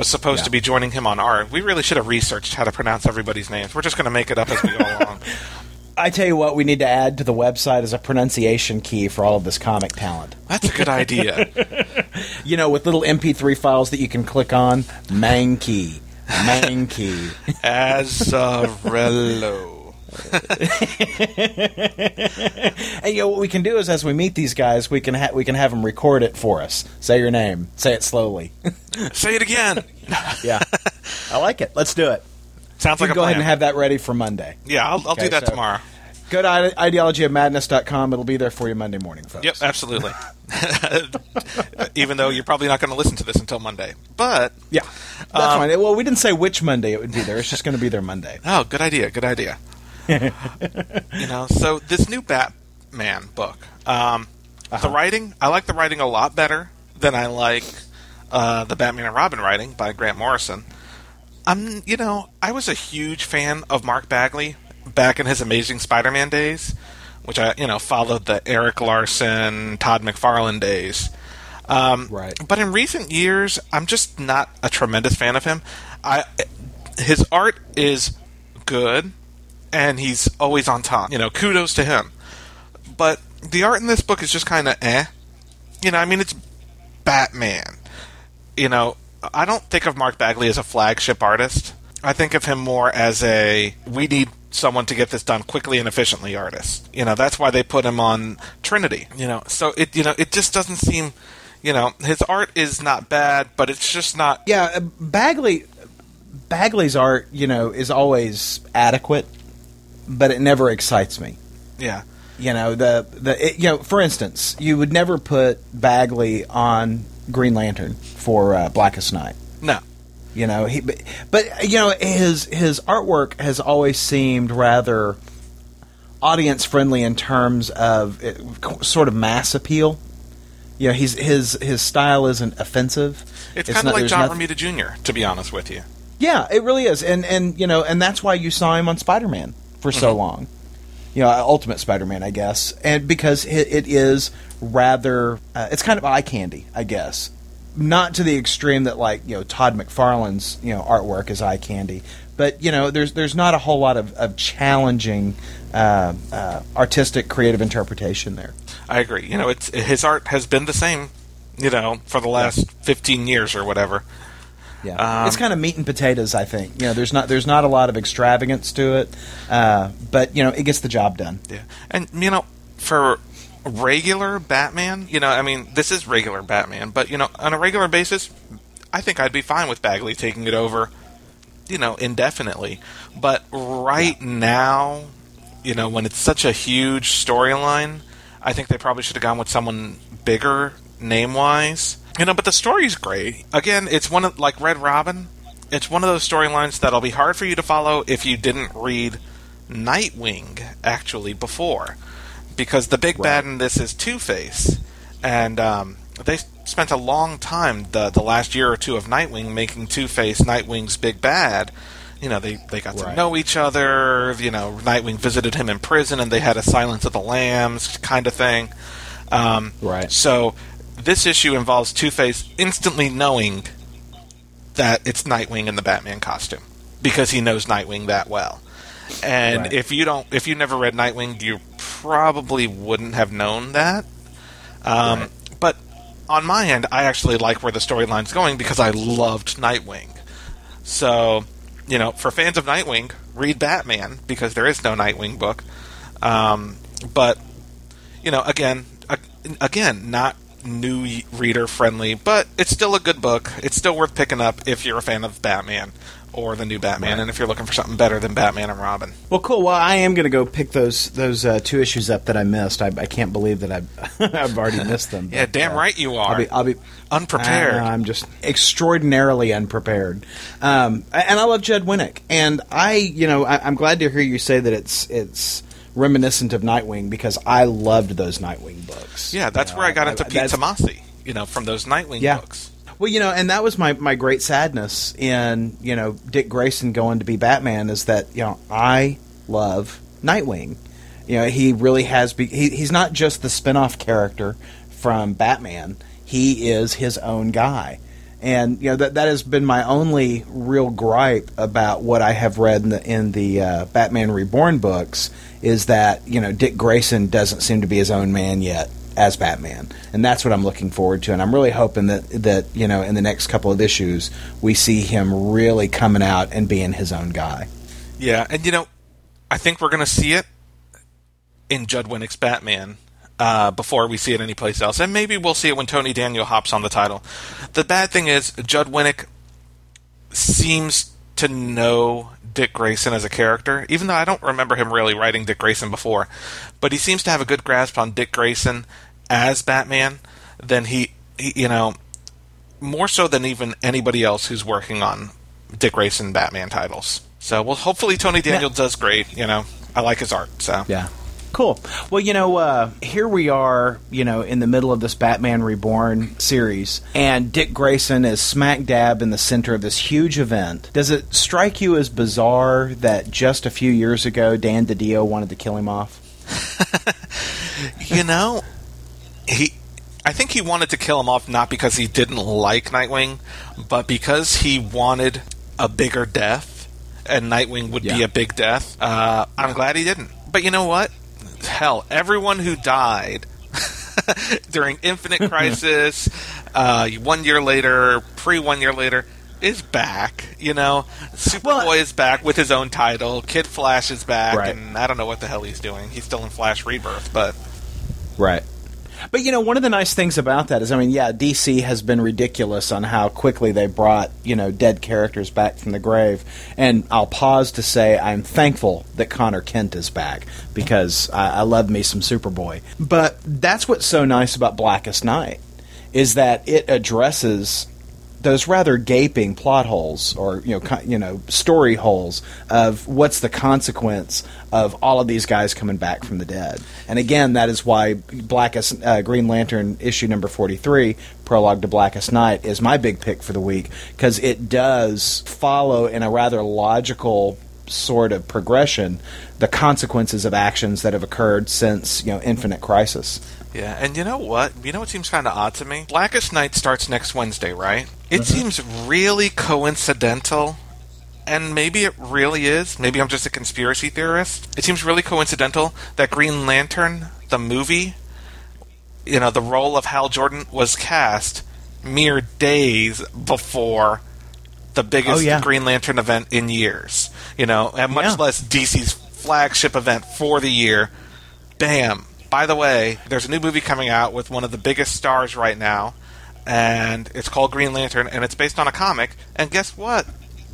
was supposed Yeah. to be joining him on art. We really should have researched how to pronounce everybody's names. We're just going to make it up as we go along. I tell you what, we need to add to the website as a pronunciation key for all of this comic talent. That's a good idea. You know, with little MP3 files that you can click on, Mankey, Mankey. Azzarello. And you know what we can do is, as we meet these guys, we can ha- we can have them record it for us. Say your name. Say it slowly. Say it again. yeah, I like it. Let's do it. Sounds You like go ahead and have that ready for Monday. yeah, I'll, I'll Okay, do that so- tomorrow. Go to ide- ideologyofmadness.com. It'll be there for you Monday morning, folks. Yep, absolutely. Even though you're probably not going to listen to this until Monday, but Yeah, that's Um, fine. Well, we didn't say which Monday it would be there. It's just going to be there Monday. oh, good idea, good idea. you know, so this new Batman book, um, Uh-huh. the writing, I like the writing a lot better than I like uh, the Batman and Robin writing by Grant Morrison. I'm, you know, I was a huge fan of Mark Bagley back in his Amazing Spider-Man days, which I, you know, followed the Erik Larsen, Todd McFarlane days. Um, Right. But in recent years, I'm just not a tremendous fan of him. I, his art is good, and he's always on top. You know, kudos to him. But the art in this book is just kind of eh. You know, I mean, it's Batman. You know, I don't think of Mark Bagley as a flagship artist. I think of him more as a we need someone to get this done quickly and efficiently artist. You know, that's why they put him on Trinity. You know, so it you know it just doesn't seem. You know, his art is not bad, but it's just not. Yeah, Bagley Bagley's art, you know, is always adequate, but it never excites me. Yeah, You know, the the it, you know, for instance, you would never put Bagley on Green Lantern for uh, Blackest Night. no, You know, he but, but you know his his artwork has always seemed rather audience friendly in terms of it, sort of mass appeal. You know, he's his his style isn't offensive. it's, It's kind not- of like John nothing- Romita Jr. To be honest with you, Yeah, it really is, and and you know, and that's why you saw him on Spider Man for so long. You know, Ultimate Spider Man, I guess, and because it, it is rather, uh, it's kind of eye candy, I guess. Not to the extreme that like you know Todd McFarlane's you know artwork is eye candy, but you know there's there's not a whole lot of, of challenging uh, uh, artistic creative interpretation there. I agree. You know, it's his art has been the same. You know, for the last fifteen years or whatever. Yeah, Um, it's kind of meat and potatoes. I think you know there's not there's not a lot of extravagance to it, uh, but you know it gets the job done. Yeah, and you know, for regular Batman, you know, I mean, this is regular Batman, but you know, on a regular basis, I think I'd be fine with Bagley taking it over, you know, indefinitely. But right yeah. now, you know, when it's such a huge storyline, I think they probably should have gone with someone bigger name wise. You know, but the story's great. Again, it's one of like Red Robin. It's one of those storylines that'll be hard for you to follow if you didn't read Nightwing actually before, because the big right. bad in this is Two Face, and um, they spent a long time the the last year or two of Nightwing making Two Face Nightwing's big bad. You know, they, they got right. to know each other. You know, Nightwing visited him in prison, and they had a Silence of the Lambs kind of thing. Um, right. So this issue involves Two Face instantly knowing that it's Nightwing in the Batman costume because he knows Nightwing that well. And right. if you don't, if you never read Nightwing, you probably wouldn't have known that. Um, right. But on my end, I actually like where the storyline's going because I loved Nightwing. So, you know, for fans of Nightwing, read Batman because there is no Nightwing book. Um, but you know, again, again, not new reader friendly, but it's still a good book. It's still worth picking up if you're a fan of Batman or the new Batman, right. and if you're looking for something better than Batman and Robin. Well, cool. Well, I am going to go pick those those uh, two issues up that I missed. I, I can't believe that I've I've already missed them. yeah, damn uh, right you are. I'll be, I'll be unprepared. I, I'm just extraordinarily unprepared. Um, and I love Judd Winick, and I, you know, I, I'm glad to hear you say that it's it's reminiscent of Nightwing because I loved those Nightwing books. Yeah, that's you know, where I got into I, Pete Tomasi. You know, from those Nightwing yeah. books. Well, you know, and that was my, my great sadness in you know Dick Grayson going to be Batman is that you know I love Nightwing. You know, he really has. Be- he, he's not just the spinoff character from Batman. He is his own guy, and you know that that has been my only real gripe about what I have read in the in the uh, Batman Reborn books is that you know Dick Grayson doesn't seem to be his own man yet as Batman, and that's what I'm looking forward to. And I'm really hoping that that you know in the next couple of issues we see him really coming out and being his own guy. Yeah, and you know, I think we're going to see it in Judd Winick's Batman uh, before we see it anyplace else, and maybe we'll see it when Tony Daniel hops on the title. The bad thing is Judd Winick seems to know Dick Grayson as a character, even though I don't remember him really writing Dick Grayson before. But he seems to have a good grasp on Dick Grayson as Batman than he, he you know, more so than even anybody else who's working on Dick Grayson Batman titles. So, well, hopefully Tony Daniel yeah. does great. You know, I like his art. So, yeah. Cool. Well, you know, uh, here we are, you know, in the middle of this Batman Reborn series, and Dick Grayson is smack dab in the center of this huge event. Does it strike you as bizarre that just a few years ago Dan DiDio wanted to kill him off? you know, he. I think he wanted to kill him off not because he didn't like Nightwing, but because he wanted a bigger death, and Nightwing would yeah. be a big death. Uh, I'm glad he didn't. But you know what? Hell, everyone who died during Infinite Crisis, uh, one year later, pre one year later, is back. You know, Superboy well, is back with his own title. Kid Flash is back, right. and I don't know what the hell he's doing. He's still in Flash Rebirth, but right. But you know, one of the nice things about that is, I mean, yeah, DC has been ridiculous on how quickly they brought you know dead characters back from the grave, and I'll pause to say I'm thankful that Connor Kent is back because I, I love me some Superboy. But that's what's so nice about Blackest Night is that it addresses those rather gaping plot holes or you know you know story holes of what's the consequence of all of these guys coming back from the dead. And again, that is why Blackest uh, Green Lantern issue number 43, prologue to Blackest Night is my big pick for the week because it does follow in a rather logical sort of progression the consequences of actions that have occurred since you know Infinite Crisis. Yeah, and you know what? You know what seems kind of odd to me? Blackest Night starts next Wednesday, right? It mm-hmm. seems really coincidental, and maybe it really is. Maybe I'm just a conspiracy theorist. It seems really coincidental that Green Lantern, the movie, you know, the role of Hal Jordan was cast mere days before the biggest oh, yeah. Green Lantern event in years. You know, and much yeah. less DC's flagship event for the year. Bam, by the way, there's a new movie coming out with one of the biggest stars right now, and it's called Green Lantern, and it's based on a comic. And guess what?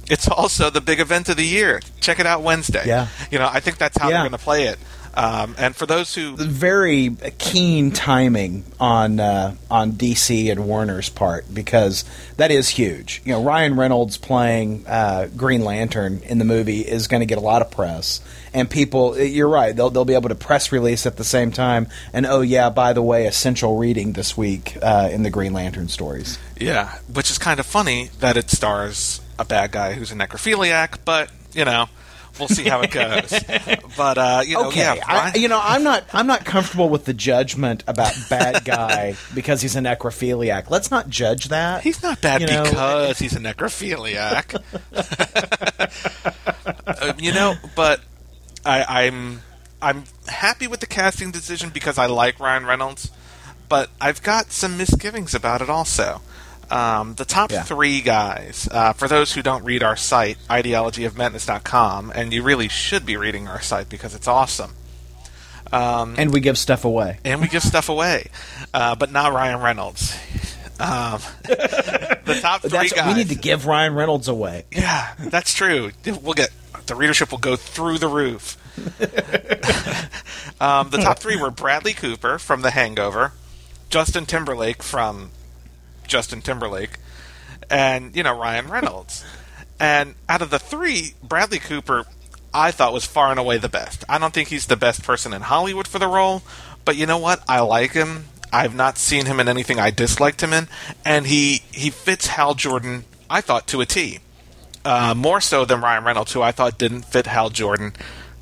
It's also the big event of the year. Check it out Wednesday. Yeah. You know, I think that's how Yeah. they're going to play it. Um, and for those who very keen timing on uh, on DC and Warner's part because that is huge. You know, Ryan Reynolds playing uh, Green Lantern in the movie is going to get a lot of press, and people. You're right; they'll they'll be able to press release at the same time. And oh yeah, by the way, essential reading this week uh, in the Green Lantern stories. Yeah, which is kind of funny that it stars a bad guy who's a necrophiliac, but you know, we'll see how it goes. but uh, you know, Okay, yeah, I, you know, I'm not I'm not comfortable with the judgment about bad guy because he's a necrophiliac. Let's not judge that. he's not bad you know, because he's a necrophiliac. Uh, you know, but I, I'm I'm happy with the casting decision because I like Ryan Reynolds, but I've got some misgivings about it also. Um, the top Yeah. three guys, uh, for those who don't read our site, ideologyofmadness.com, and you really should be reading our site because it's awesome. and we give stuff away. and we give stuff away, uh, but not Ryan Reynolds. Um, the top three That's, guys. we need to give Ryan Reynolds away. Yeah, that's true. We'll get the readership will go through the roof. um, the top three were Bradley Cooper from The Hangover, Justin Timberlake from Justin Timberlake, and you know Ryan Reynolds. And out of the three, Bradley Cooper, I thought was far and away the best. I don't think he's the best person in Hollywood for the role, but you know what? I like him. I've not seen him in anything I disliked him in, and he he fits Hal Jordan. I thought to a T uh, more so than Ryan Reynolds, who I thought didn't fit Hal Jordan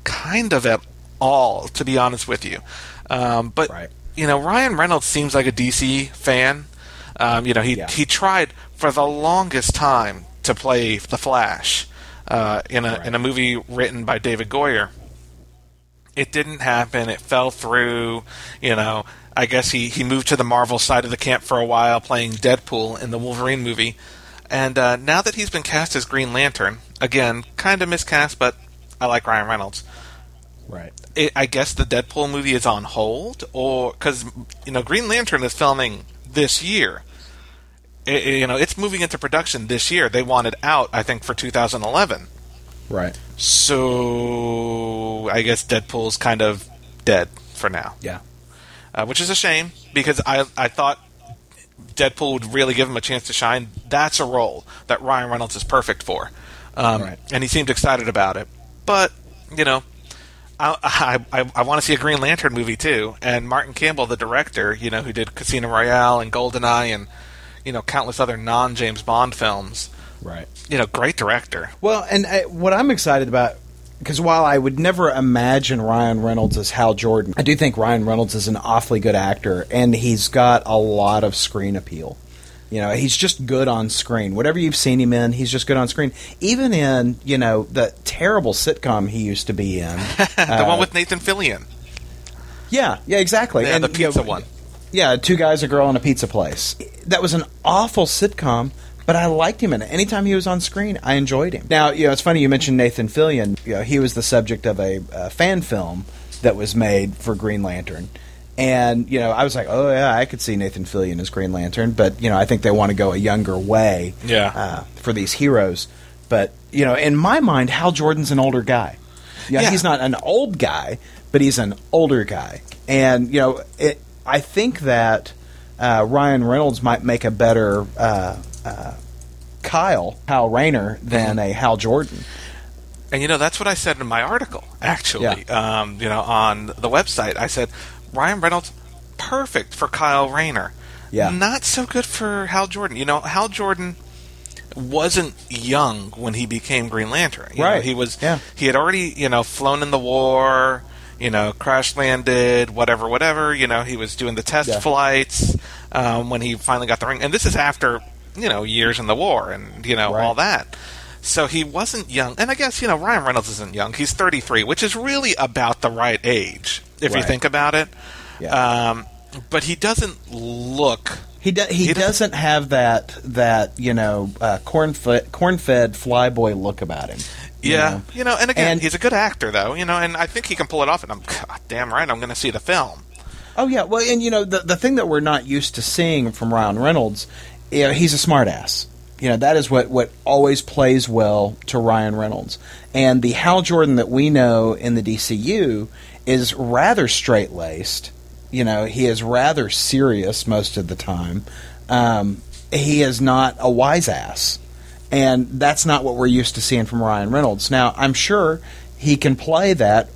kind of at all, to be honest with you. Um, but Right. you know, Ryan Reynolds seems like a DC fan. Um, you know, he Yeah. he tried for the longest time to play the Flash uh, in a Right. in a movie written by David Goyer. It didn't happen. It fell through. You know, I guess he, he moved to the Marvel side of the camp for a while, playing Deadpool in the Wolverine movie. And uh, now that he's been cast as Green Lantern, again, kind of miscast, but I like Ryan Reynolds. Right. It, I guess the Deadpool movie is on hold, or because you know Green Lantern is filming this year. It- you know, it's moving into production this year. They want it out, I think, for 2011. Right. So I guess Deadpool's kind of dead for now, Yeah. uh, which is a shame because I I thought Deadpool would really give him a chance to shine. That's a role that Ryan Reynolds is perfect for, um, Right. and he seemed excited about it. But you know, I I, I, I want to see a Green Lantern movie too. And Martin Campbell, the director, you know, who did Casino Royale and Goldeneye and you know countless other non James Bond films. Right. You know, great director. Well, and uh, what I'm excited about, because while I would never imagine Ryan Reynolds as Hal Jordan, I do think Ryan Reynolds is an awfully good actor, and he's got a lot of screen appeal. You know, he's just good on screen. Whatever you've seen him in, he's just good on screen. Even in, you know, the terrible sitcom he used to be in. the one with Nathan Fillion. Yeah, yeah, exactly. Yeah, the you know, pizza one. Yeah, two guys, a girl, and a pizza place. That was an awful sitcom, but I liked him in it. Anytime he was on screen, I enjoyed him. Now, you know, it's funny you mentioned Nathan Fillion. You know, he was the subject of a, uh fan film that was made for Green Lantern. And, you know, I was like, oh, yeah, I could see Nathan Fillion as Green Lantern, but, you know, I think they want to go a younger way Yeah. uh, for these heroes. But, you know, in my mind, Hal Jordan's an older guy. Yeah, Yeah. he's not an old guy, but he's an older guy. And you know, it, I think that uh, Ryan Reynolds might make a better uh, uh, Kyle Hal Rayner than a Hal Jordan. And you know, that's what I said in my article, actually. Um, you know, on the website, I said Ryan Reynolds perfect for Kyle Rayner. Yeah. Not so good for Hal Jordan. You know, Hal Jordan wasn't young when he became Green Lantern. You know, Right. he was Yeah. he had already, you know, flown in the war, you know, crash landed, whatever, whatever. You know, he was doing the test Yeah. flights um, when he finally got the ring. And this is after, you know, years in the war and, you know, Right. all that. So he wasn't young. And I guess, you know, Ryan Reynolds isn't young. He's 33, which is really about the right age, if you think about it. Yeah. Um, but he doesn't look. He do, he, He doesn't- doesn't have that that you know uh, corn fed corn fed flyboy look about him. you Yeah, know? you know, and again, And- he's a good actor, though, you know, and I think he can pull it off. And I'm God damn right, I'm going to see the film. Oh yeah, well, and you know the the thing that we're not used to seeing from Ryan Reynolds, you know, he's a smartass. You know that is what what always plays well to Ryan Reynolds, and the Hal Jordan that we know in the DCU is rather straight laced. You know, he is rather serious most of the time. Um, he is not a wise ass, and that's not what we're used to seeing from Ryan Reynolds. Now, I'm sure he can play that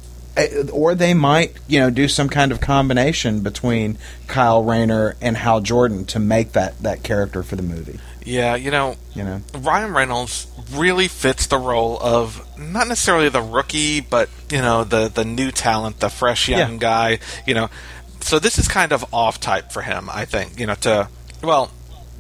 Uh, or they might, you know, do some kind of combination between Kyle Rayner and Hal Jordan to make that that character for the movie. Yeah, you know, You know, Ryan Reynolds really fits the role of not necessarily the rookie, but you know the the new talent, the fresh young Yeah. guy. You know, so this is kind of off type for him, I think. You know, to well,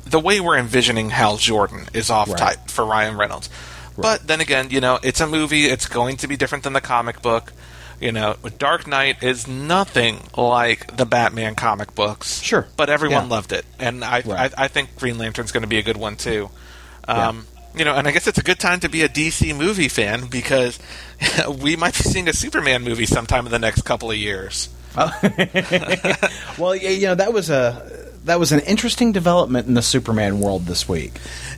the way we're envisioning Hal Jordan is off Right. type for Ryan Reynolds. But then again, you know, it's a movie. It's going to be different than the comic book. You know, Dark Knight is nothing like the Batman comic books. Sure. but everyone Yeah. loved it, and I, Right. I I think Green Lantern's going to be a good one too. Yeah. Um, You know, and I guess it's a good time to be a DC movie fan because we might be seeing a Superman movie sometime in the next couple of years. well, you know that was a that was an interesting development in the Superman world this week.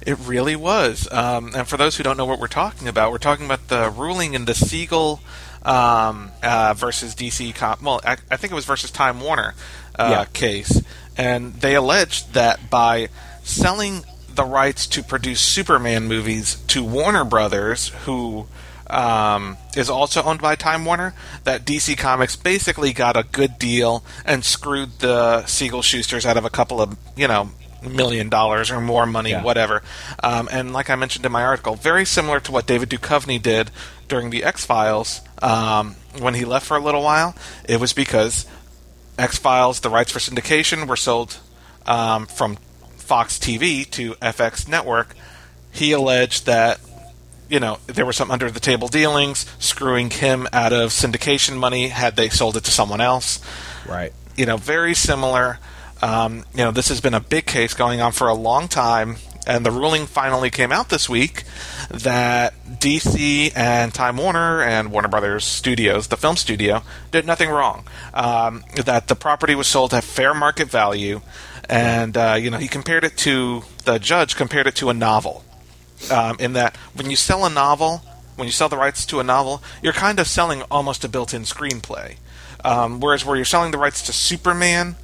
It really was. Um, and for those who don't know what we're talking about, we're talking about the ruling in the Siegel um, uh, versus DC. Com- well, I, I think it was versus Time Warner uh, Yeah. case, and they alleged that by selling the rights to produce Superman movies to Warner Brothers, who um, is also owned by Time Warner, that DC Comics basically got a good deal and screwed the Siegel Shusters out of a couple of, you know, million dollars or more money, Yeah. whatever. Um, and like I mentioned in my article, very similar to what David Duchovny did during the X Files um, when he left for a little while. It was because X Files, the rights for syndication, were sold um, from Fox TV to FX Network. He alleged that you know there were some under the table dealings, screwing him out of syndication money had they sold it to someone else Right. you know, very similar. Um, you know, this has been a big case going on for a long time, and the ruling finally came out this week that DC and Time Warner and Warner Brothers Studios, the film studio, did nothing wrong. Um, that the property was sold at fair market value, and uh, you know, he compared it to the judge compared it to a novel. Um, in that when you sell a novel, when you sell the rights to a novel, you're kind of selling almost a built-in screenplay. Um, whereas where you're selling the rights to Superman,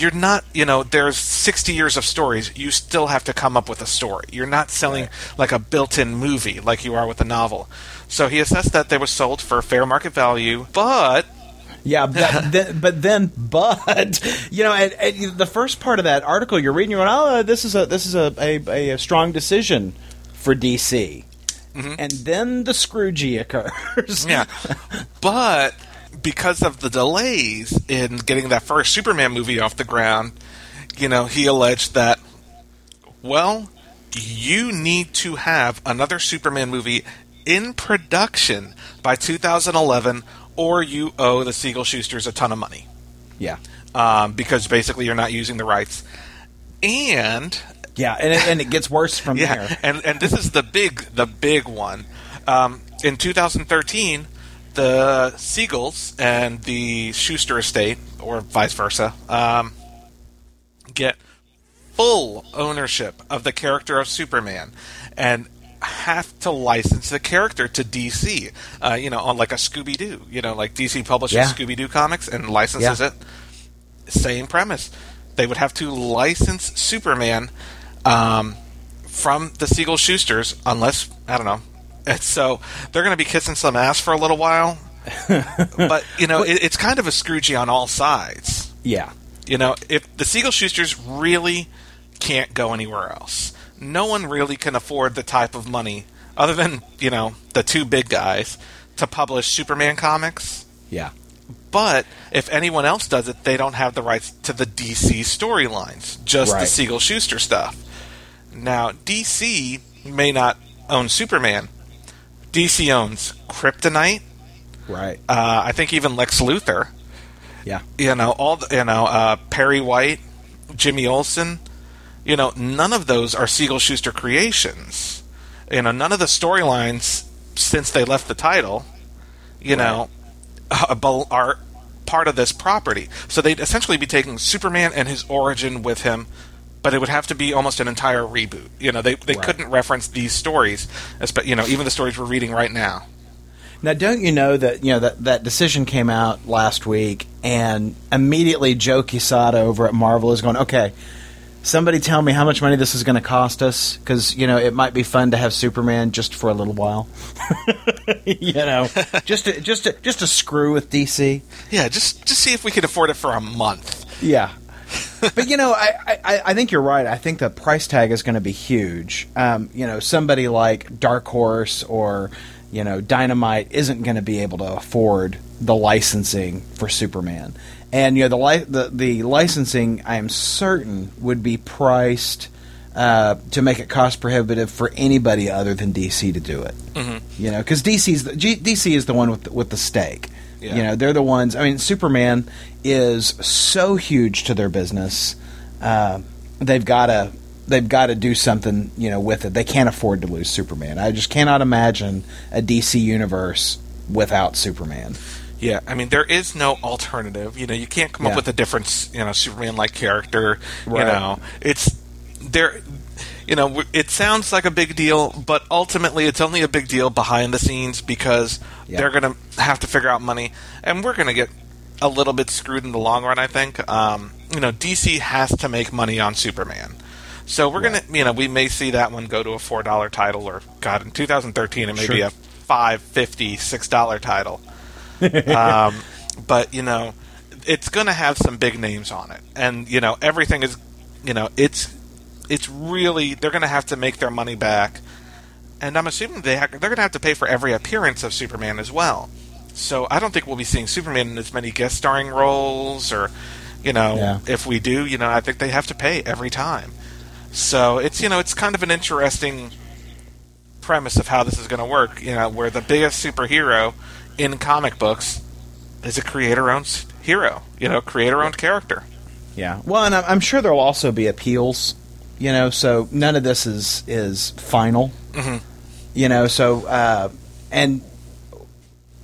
you're not, you know, there's 60 years of stories. You still have to come up with a story. You're not selling like a built-in movie like you are with a novel. So he assessed that they were sold for fair market value, but Yeah, that, then, but then, but you know, and, and the first part of that article you're reading, you're going, "Oh, this is a this is a a, a strong decision for DC," mm-hmm. and then the Scroogey occurs. yeah, but because of the delays in getting that first Superman movie off the ground, you know, he alleged that, well, you need to have another Superman movie in production by 2011, or you owe the Siegel Shusters a ton of money yeah, um, because basically you're not using the rights. And yeah, and it, and it gets worse from yeah, there. and and this is the big the big one. Um, in 2013, the Siegels and the Shuster estate, or vice versa, um, get full ownership of the character of Superman, and have to license the character to DC. Uh, you know, on like a Scooby Doo. You know, like DC publishes Yeah. Scooby Doo comics and licenses Yeah. it same premise. They would have to license Superman um, from the Siegel Shusters, unless I don't know. And so they're going to be kissing some ass for a little while. but you know, it, it's kind of a Scroogey on all sides. Yeah, You know, if the Siegel Shusters really can't go anywhere else, no one really can afford the type of money, other than you know the two big guys, to publish Superman comics. yeah, But if anyone else does it, they don't have the rights to the DC storylines, just the Siegel Shuster stuff. Now, DC may not own Superman. DC owns Kryptonite. right. Uh, I think even Lex Luthor. Yeah, You know, all the, you know uh, Perry White, Jimmy Olsen. You know, none of those are Siegel Shuster creations. You know, none of the storylines since they left the title. You know, uh, are part of this property. So they'd essentially be taking Superman and his origin with him, but it would have to be almost an entire reboot. You know, they they Right. couldn't reference these stories, you know, even the stories we're reading right now. Now, don't you know that you know that that decision came out last week, and immediately Joe Quesada over at Marvel is going, "Okay, somebody tell me how much money this is going to cost us, because you know it might be fun to have Superman just for a little while, you know, just to, just to, just to screw with DC." Yeah, just just see if we could afford it for a month. Yeah. But you know, I, I, I think you're right. I think the price tag is going to be huge. Um, you know, somebody like Dark Horse or you know Dynamite isn't going to be able to afford the licensing for Superman, and you know the li- the, the licensing I am certain would be priced. Uh, to make it cost prohibitive for anybody other than DC to do it, mm-hmm. you know, because DC's the, G- DC is the one with the, with the stake. Yeah. You know, they're the ones. I mean, Superman is so huge to their business. Uh, they've got to they've got to do something, you know, with it. They can't afford to lose Superman. I just cannot imagine a DC universe without Superman. Yeah, I mean there is no alternative. You know, you can't come Yeah. up with a different, you know, Superman-like character. Right. You know, it's there. You know, it sounds like a big deal, but ultimately, it's only a big deal behind the scenes because Yeah. they're going to have to figure out money, and we're going to get a little bit screwed in the long run. I think. Um, you know, DC has to make money on Superman. So we're gonna, you know, we may see that one go to a four dollar title, or God, in 2013 it may be Sure. a five fifty six dollar title um, but you know, it's going to have some big names on it, and you know, everything is, you know, it's it's really they're going to have to make their money back, and I'm assuming they ha- they're going to have to pay for every appearance of Superman as well. So I don't think we'll be seeing Superman in as many guest starring roles, or you know, Yeah. if we do, you know, I think they have to pay every time. So it's you know, it's kind of an interesting premise of how this is going to work. You know, where the biggest superhero in comic books is a creator-owned hero. You know, creator-owned character. Yeah. Well, and I'm, I'm sure there will also be appeals. You know, so none of this is is final. Mhm. You know, so uh, and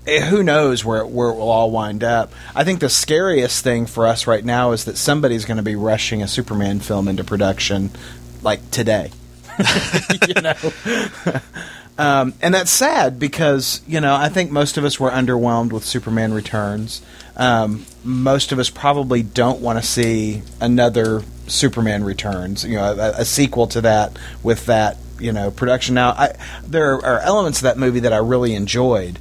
eh, who knows where where it will all wind up. I think the scariest thing for us right now is that somebody's going to be rushing a Superman film into production like today. you know. Um, and that's sad because you know I think most of us were underwhelmed with Superman Returns. Um, most of us probably don't want to see another Superman Returns. You know, a, a sequel to that with that you know production. Now, I, there are elements of that movie that I really enjoyed.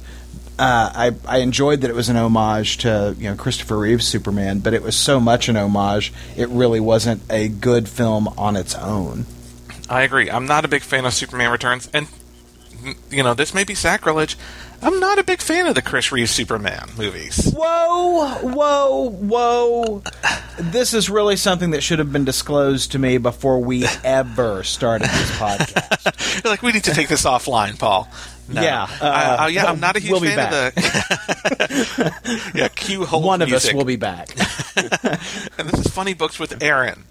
Uh, I, I enjoyed that it was an homage to you know Christopher Reeve's Superman, but it was so much an homage, it really wasn't a good film on its own. I agree. I'm not a big fan of Superman Returns, and you know, this may be sacrilege. I'm not a big fan of the Chris Reeve Superman movies. Whoa, whoa, whoa. This is really something that should have been disclosed to me before we ever started this podcast. Like, we need to take this offline, Paul. No. Yeah, uh, I- I- yeah. I'm not a huge we'll be fan of the. yeah, cue hold One of music. us will be back. And this is funny books with Aaron.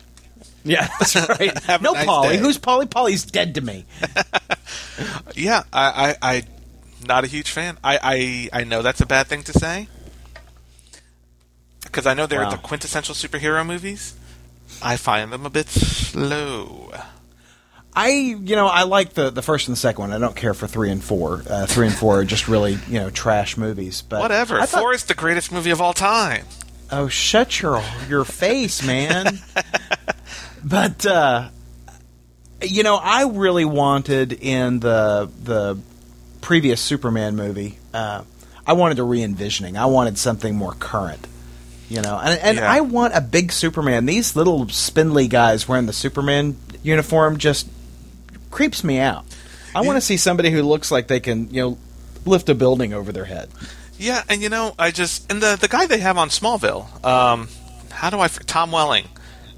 Yeah, that's right. No nice Polly. day. Who's Polly? Polly's dead to me. Yeah, I, I, I not a huge fan. I, I, I know that's a bad thing to say because I know they're Wow. the quintessential superhero movies. I find them a bit slow. I, you know, I like the the first and the second one. I don't care for three and four. Uh, three and four are just really, you know, trash movies. But Whatever. I thought- Four is the greatest movie of all time. Oh, shut your your face, man. But uh, you know, I really wanted in the the previous Superman movie. Uh, I wanted a re-envisioning. I wanted something more current. You know, and, and Yeah. I want a big Superman. These little spindly guys wearing the Superman uniform just creeps me out. I want to see somebody who looks like they can, you know, lift a building over their head. Yeah, and you know, I just and the the guy they have on Smallville. Um, how do I? f- Tom Welling.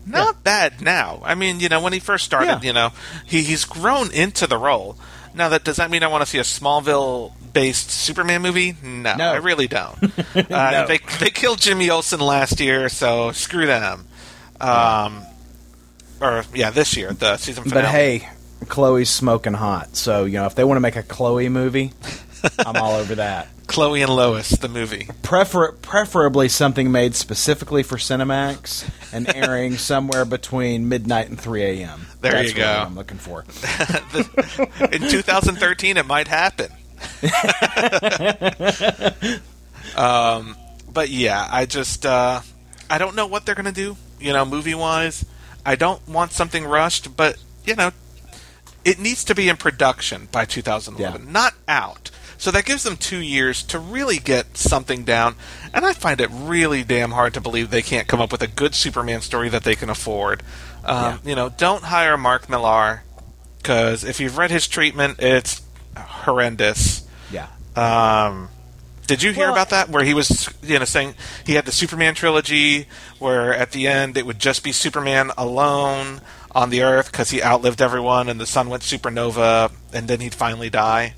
Not bad now. I mean, you know, when he first started, Yeah. you know, he he's grown into the role. Now, that does that mean I want to see a Smallville-based Superman movie? No, No. I really don't. uh, They they killed Jimmy Olsen last year, so screw them. Um, or yeah, this year the season finale. But hey, Chloe's smoking hot. So you know, if they want to make a Chloe movie, I'm all over that. Chloe and Lois, the movie. Prefer- preferably something made specifically for Cinemax and airing somewhere between midnight and 3 a.m. There That's you go. what I'm looking for. In 2013, it might happen. um, but yeah, I just uh, I don't know what they're gonna do. You know, movie wise, I don't want something rushed, but you know, it needs to be in production by 2011, Yeah. not out. So that gives them two years to really get something down. And I find it really damn hard to believe they can't come up with a good Superman story that they can afford. Um, You know, don't hire Mark Millar because if you've read his treatment, it's horrendous. Yeah. Um, did you hear Well, about that? Where he was, you know, saying he had the Superman trilogy, where at the end it would just be Superman alone on the Earth because he outlived everyone, and the sun went supernova, and then he'd finally die.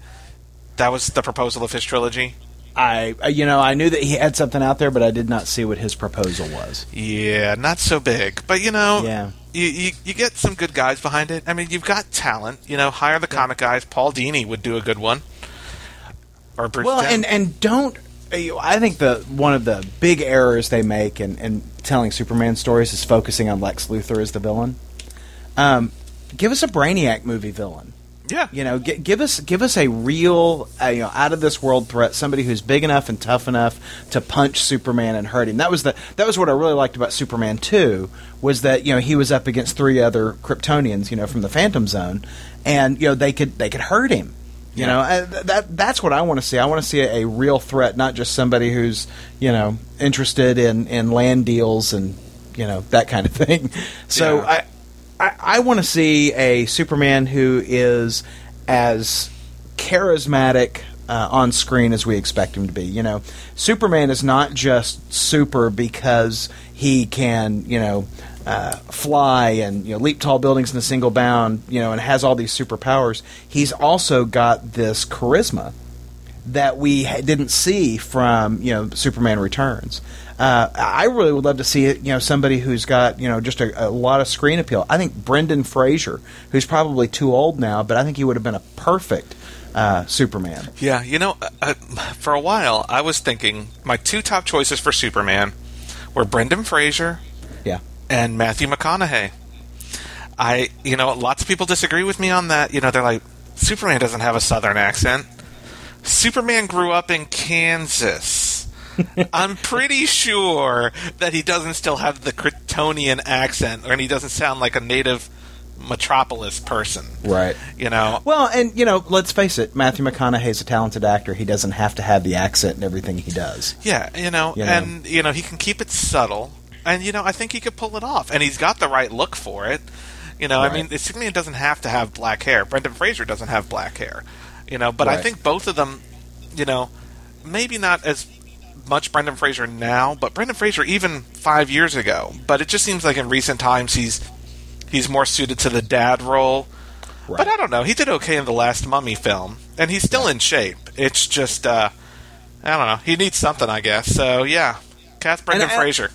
That was the proposal of his trilogy. I, uh, you know, I knew that he had something out there, but I did not see what his proposal was. Yeah, not so big, but you know, Yeah. you, you you get some good guys behind it. I mean, you've got talent. You know, hire the comic guys. Paul Dini would do a good one. Or Bruce Well, Dent. and and don't. uh, I think the one of the big errors they make in, in telling Superman stories is focusing on Lex Luthor as the villain. Um, give us a Brainiac movie villain. Yeah, You know, gi- give us give us a real, uh, you know, out of this world threat. Somebody who's big enough and tough enough to punch Superman and hurt him. That was the that was what I really liked about Superman Two was that you know he was up against three other Kryptonians, you know, from the Phantom Zone, and you know they could they could hurt him. You know, uh, th- that that's what I want to see. I want to see a, a real threat, not just somebody who's you know interested in in land deals and you know that kind of thing. So Yeah. I I, I want to see a Superman who is as charismatic uh, on screen as we expect him to be. You know, Superman is not just super because he can, you know, uh, fly and you know leap tall buildings in a single bound, you know, and has all these superpowers. He's also got this charisma that we ha- didn't see from you know Superman Returns. Uh, I really would love to see it. You know, somebody who's got you know just a, a lot of screen appeal. I think Brendan Fraser, who's probably too old now, but I think he would have been a perfect uh, Superman. Yeah, you know, uh, uh, for a while I was thinking my two top choices for Superman were Brendan Fraser Yeah, and Matthew McConaughey. I, you know, lots of people disagree with me on that. You know, they're like, Superman doesn't have a southern accent. Superman grew up in Kansas. I'm pretty sure that he doesn't still have the Kryptonian accent, and he doesn't sound like a native metropolis person. right. You know, Well, and you know, let's face it, Matthew McConaughey's a talented actor. He doesn't have to have the accent in everything he does. Yeah, you know, You know. and you know he can keep it subtle, and you know I think he could pull it off, and he's got the right look for it. You know, Right. I mean, Superman doesn't have to have black hair. Brendan Fraser doesn't have black hair. You know, but I think both of them, you know, maybe not as much Brendan Fraser now, but Brendan Fraser even five years ago. But it just seems like in recent times he's he's more suited to the dad role. But I don't know. He did okay in the last Mummy film, and he's still in shape. It's just, uh, I don't know. He needs something, I guess. So yeah, cast Brendan I- Fraser.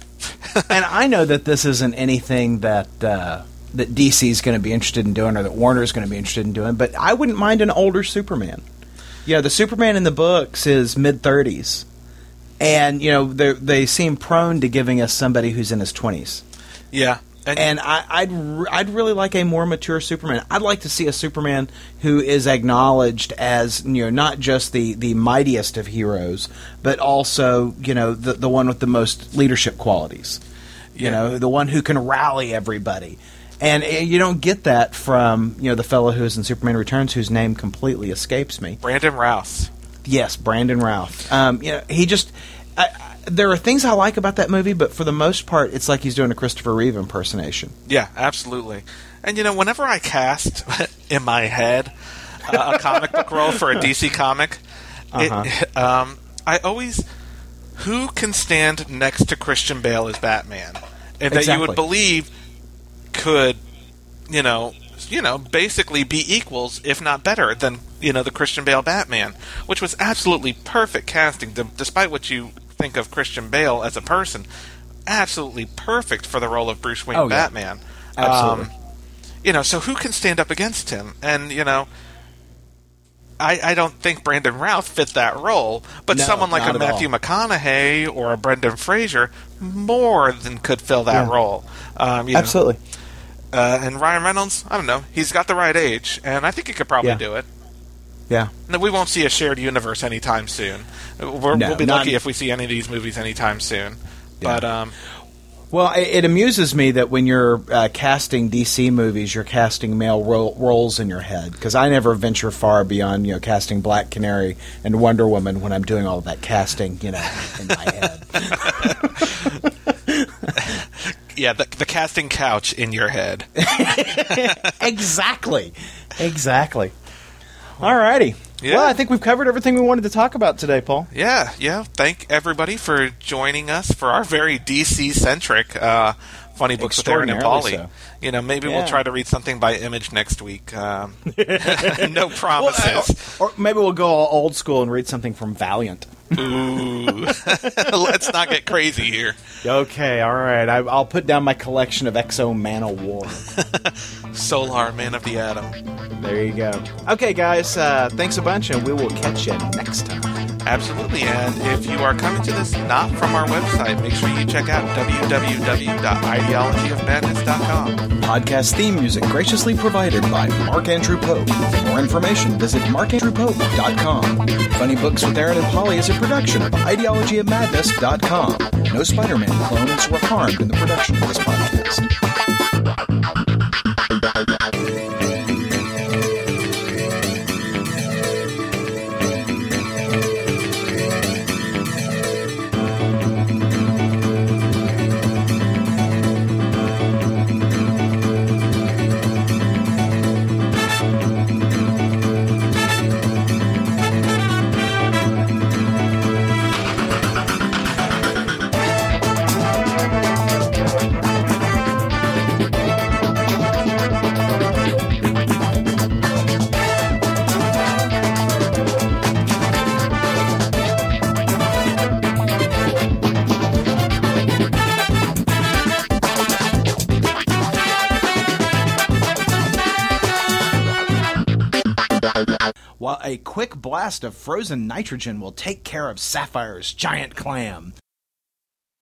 and I know that this isn't anything that uh, that DC is going to be interested in doing, or that Warner is going to be interested in doing. But I wouldn't mind an older Superman. You know, the Superman in the books is mid thirties, and you know they they seem prone to giving us somebody who's in his twenties. Yeah, and, And I, I'd re- I'd really like a more mature Superman. I'd like to see a Superman who is acknowledged as you know not just the, the mightiest of heroes, but also you know the the one with the most leadership qualities. You Yeah. know, the one who can rally everybody. And uh, you don't get that from you know the fellow who is in Superman Returns, whose name completely escapes me. Brandon Routh. Yes, Brandon Routh. Um, you know, he just. I, I, there are things I like about that movie, but for the most part, it's like he's doing a Christopher Reeve impersonation. Yeah, absolutely. And you know, whenever I cast in my head uh, a comic book role for a DC comic, Uh-huh. it, um, I always who can stand next to Christian Bale as Batman, and that you would believe could, you know, you know, basically be equals, if not better, than you know the Christian Bale Batman, which was absolutely perfect casting, despite what you think of Christian Bale as a person. Absolutely perfect for the role of Bruce Wayne Oh, yeah. Batman. Absolutely. Um, you know, so who can stand up against him? And you know, I, I don't think Brandon Routh fit that role, but No, someone like a at Matthew McConaughey or a Brendan Fraser more than could fill that Yeah. role. Um, you know, Absolutely. Uh, and Ryan Reynolds, I don't know, he's got the right age, and I think he could probably Yeah. do it. Yeah. No, we won't see a shared universe anytime soon. We're, No, we'll be lucky if we see any of these movies anytime soon. Yeah. But um, Well, it, it amuses me that when you're uh, casting DC movies, you're casting male ro- roles in your head because I never venture far beyond you know casting Black Canary and Wonder Woman when I'm doing all of that casting, you know, in my head. yeah, the, the casting couch in your head. exactly, exactly. Alrighty. Yeah. Well, I think we've covered everything we wanted to talk about today, Paul. Yeah, yeah. Thank everybody for joining us for our very DC centric uh, funny books with Aaron and Polly. so. You know, maybe Yeah. we'll try to read something by Image next week. Um, no promises. Or maybe we'll go all old school and read something from Valiant. Ooh, let's not get crazy here. Okay, all right. I, I'll put down my collection of X-O Manowar. Solar Man of the Atom. There you go. Okay, guys, uh, thanks a bunch, and we will catch you next time. Absolutely. And if you are coming to this not from our website, make sure you check out www.ideologyofmadness.com. Podcast theme music graciously provided by Mark Andrew Pope. For more information, visit markandrewpope.com. Funny Books with Aaron and Polly is a production of ideologyofmadness.com. No Spider-Man clones were harmed in the production of this podcast. A quick blast of frozen nitrogen will take care of Sapphire's giant clam.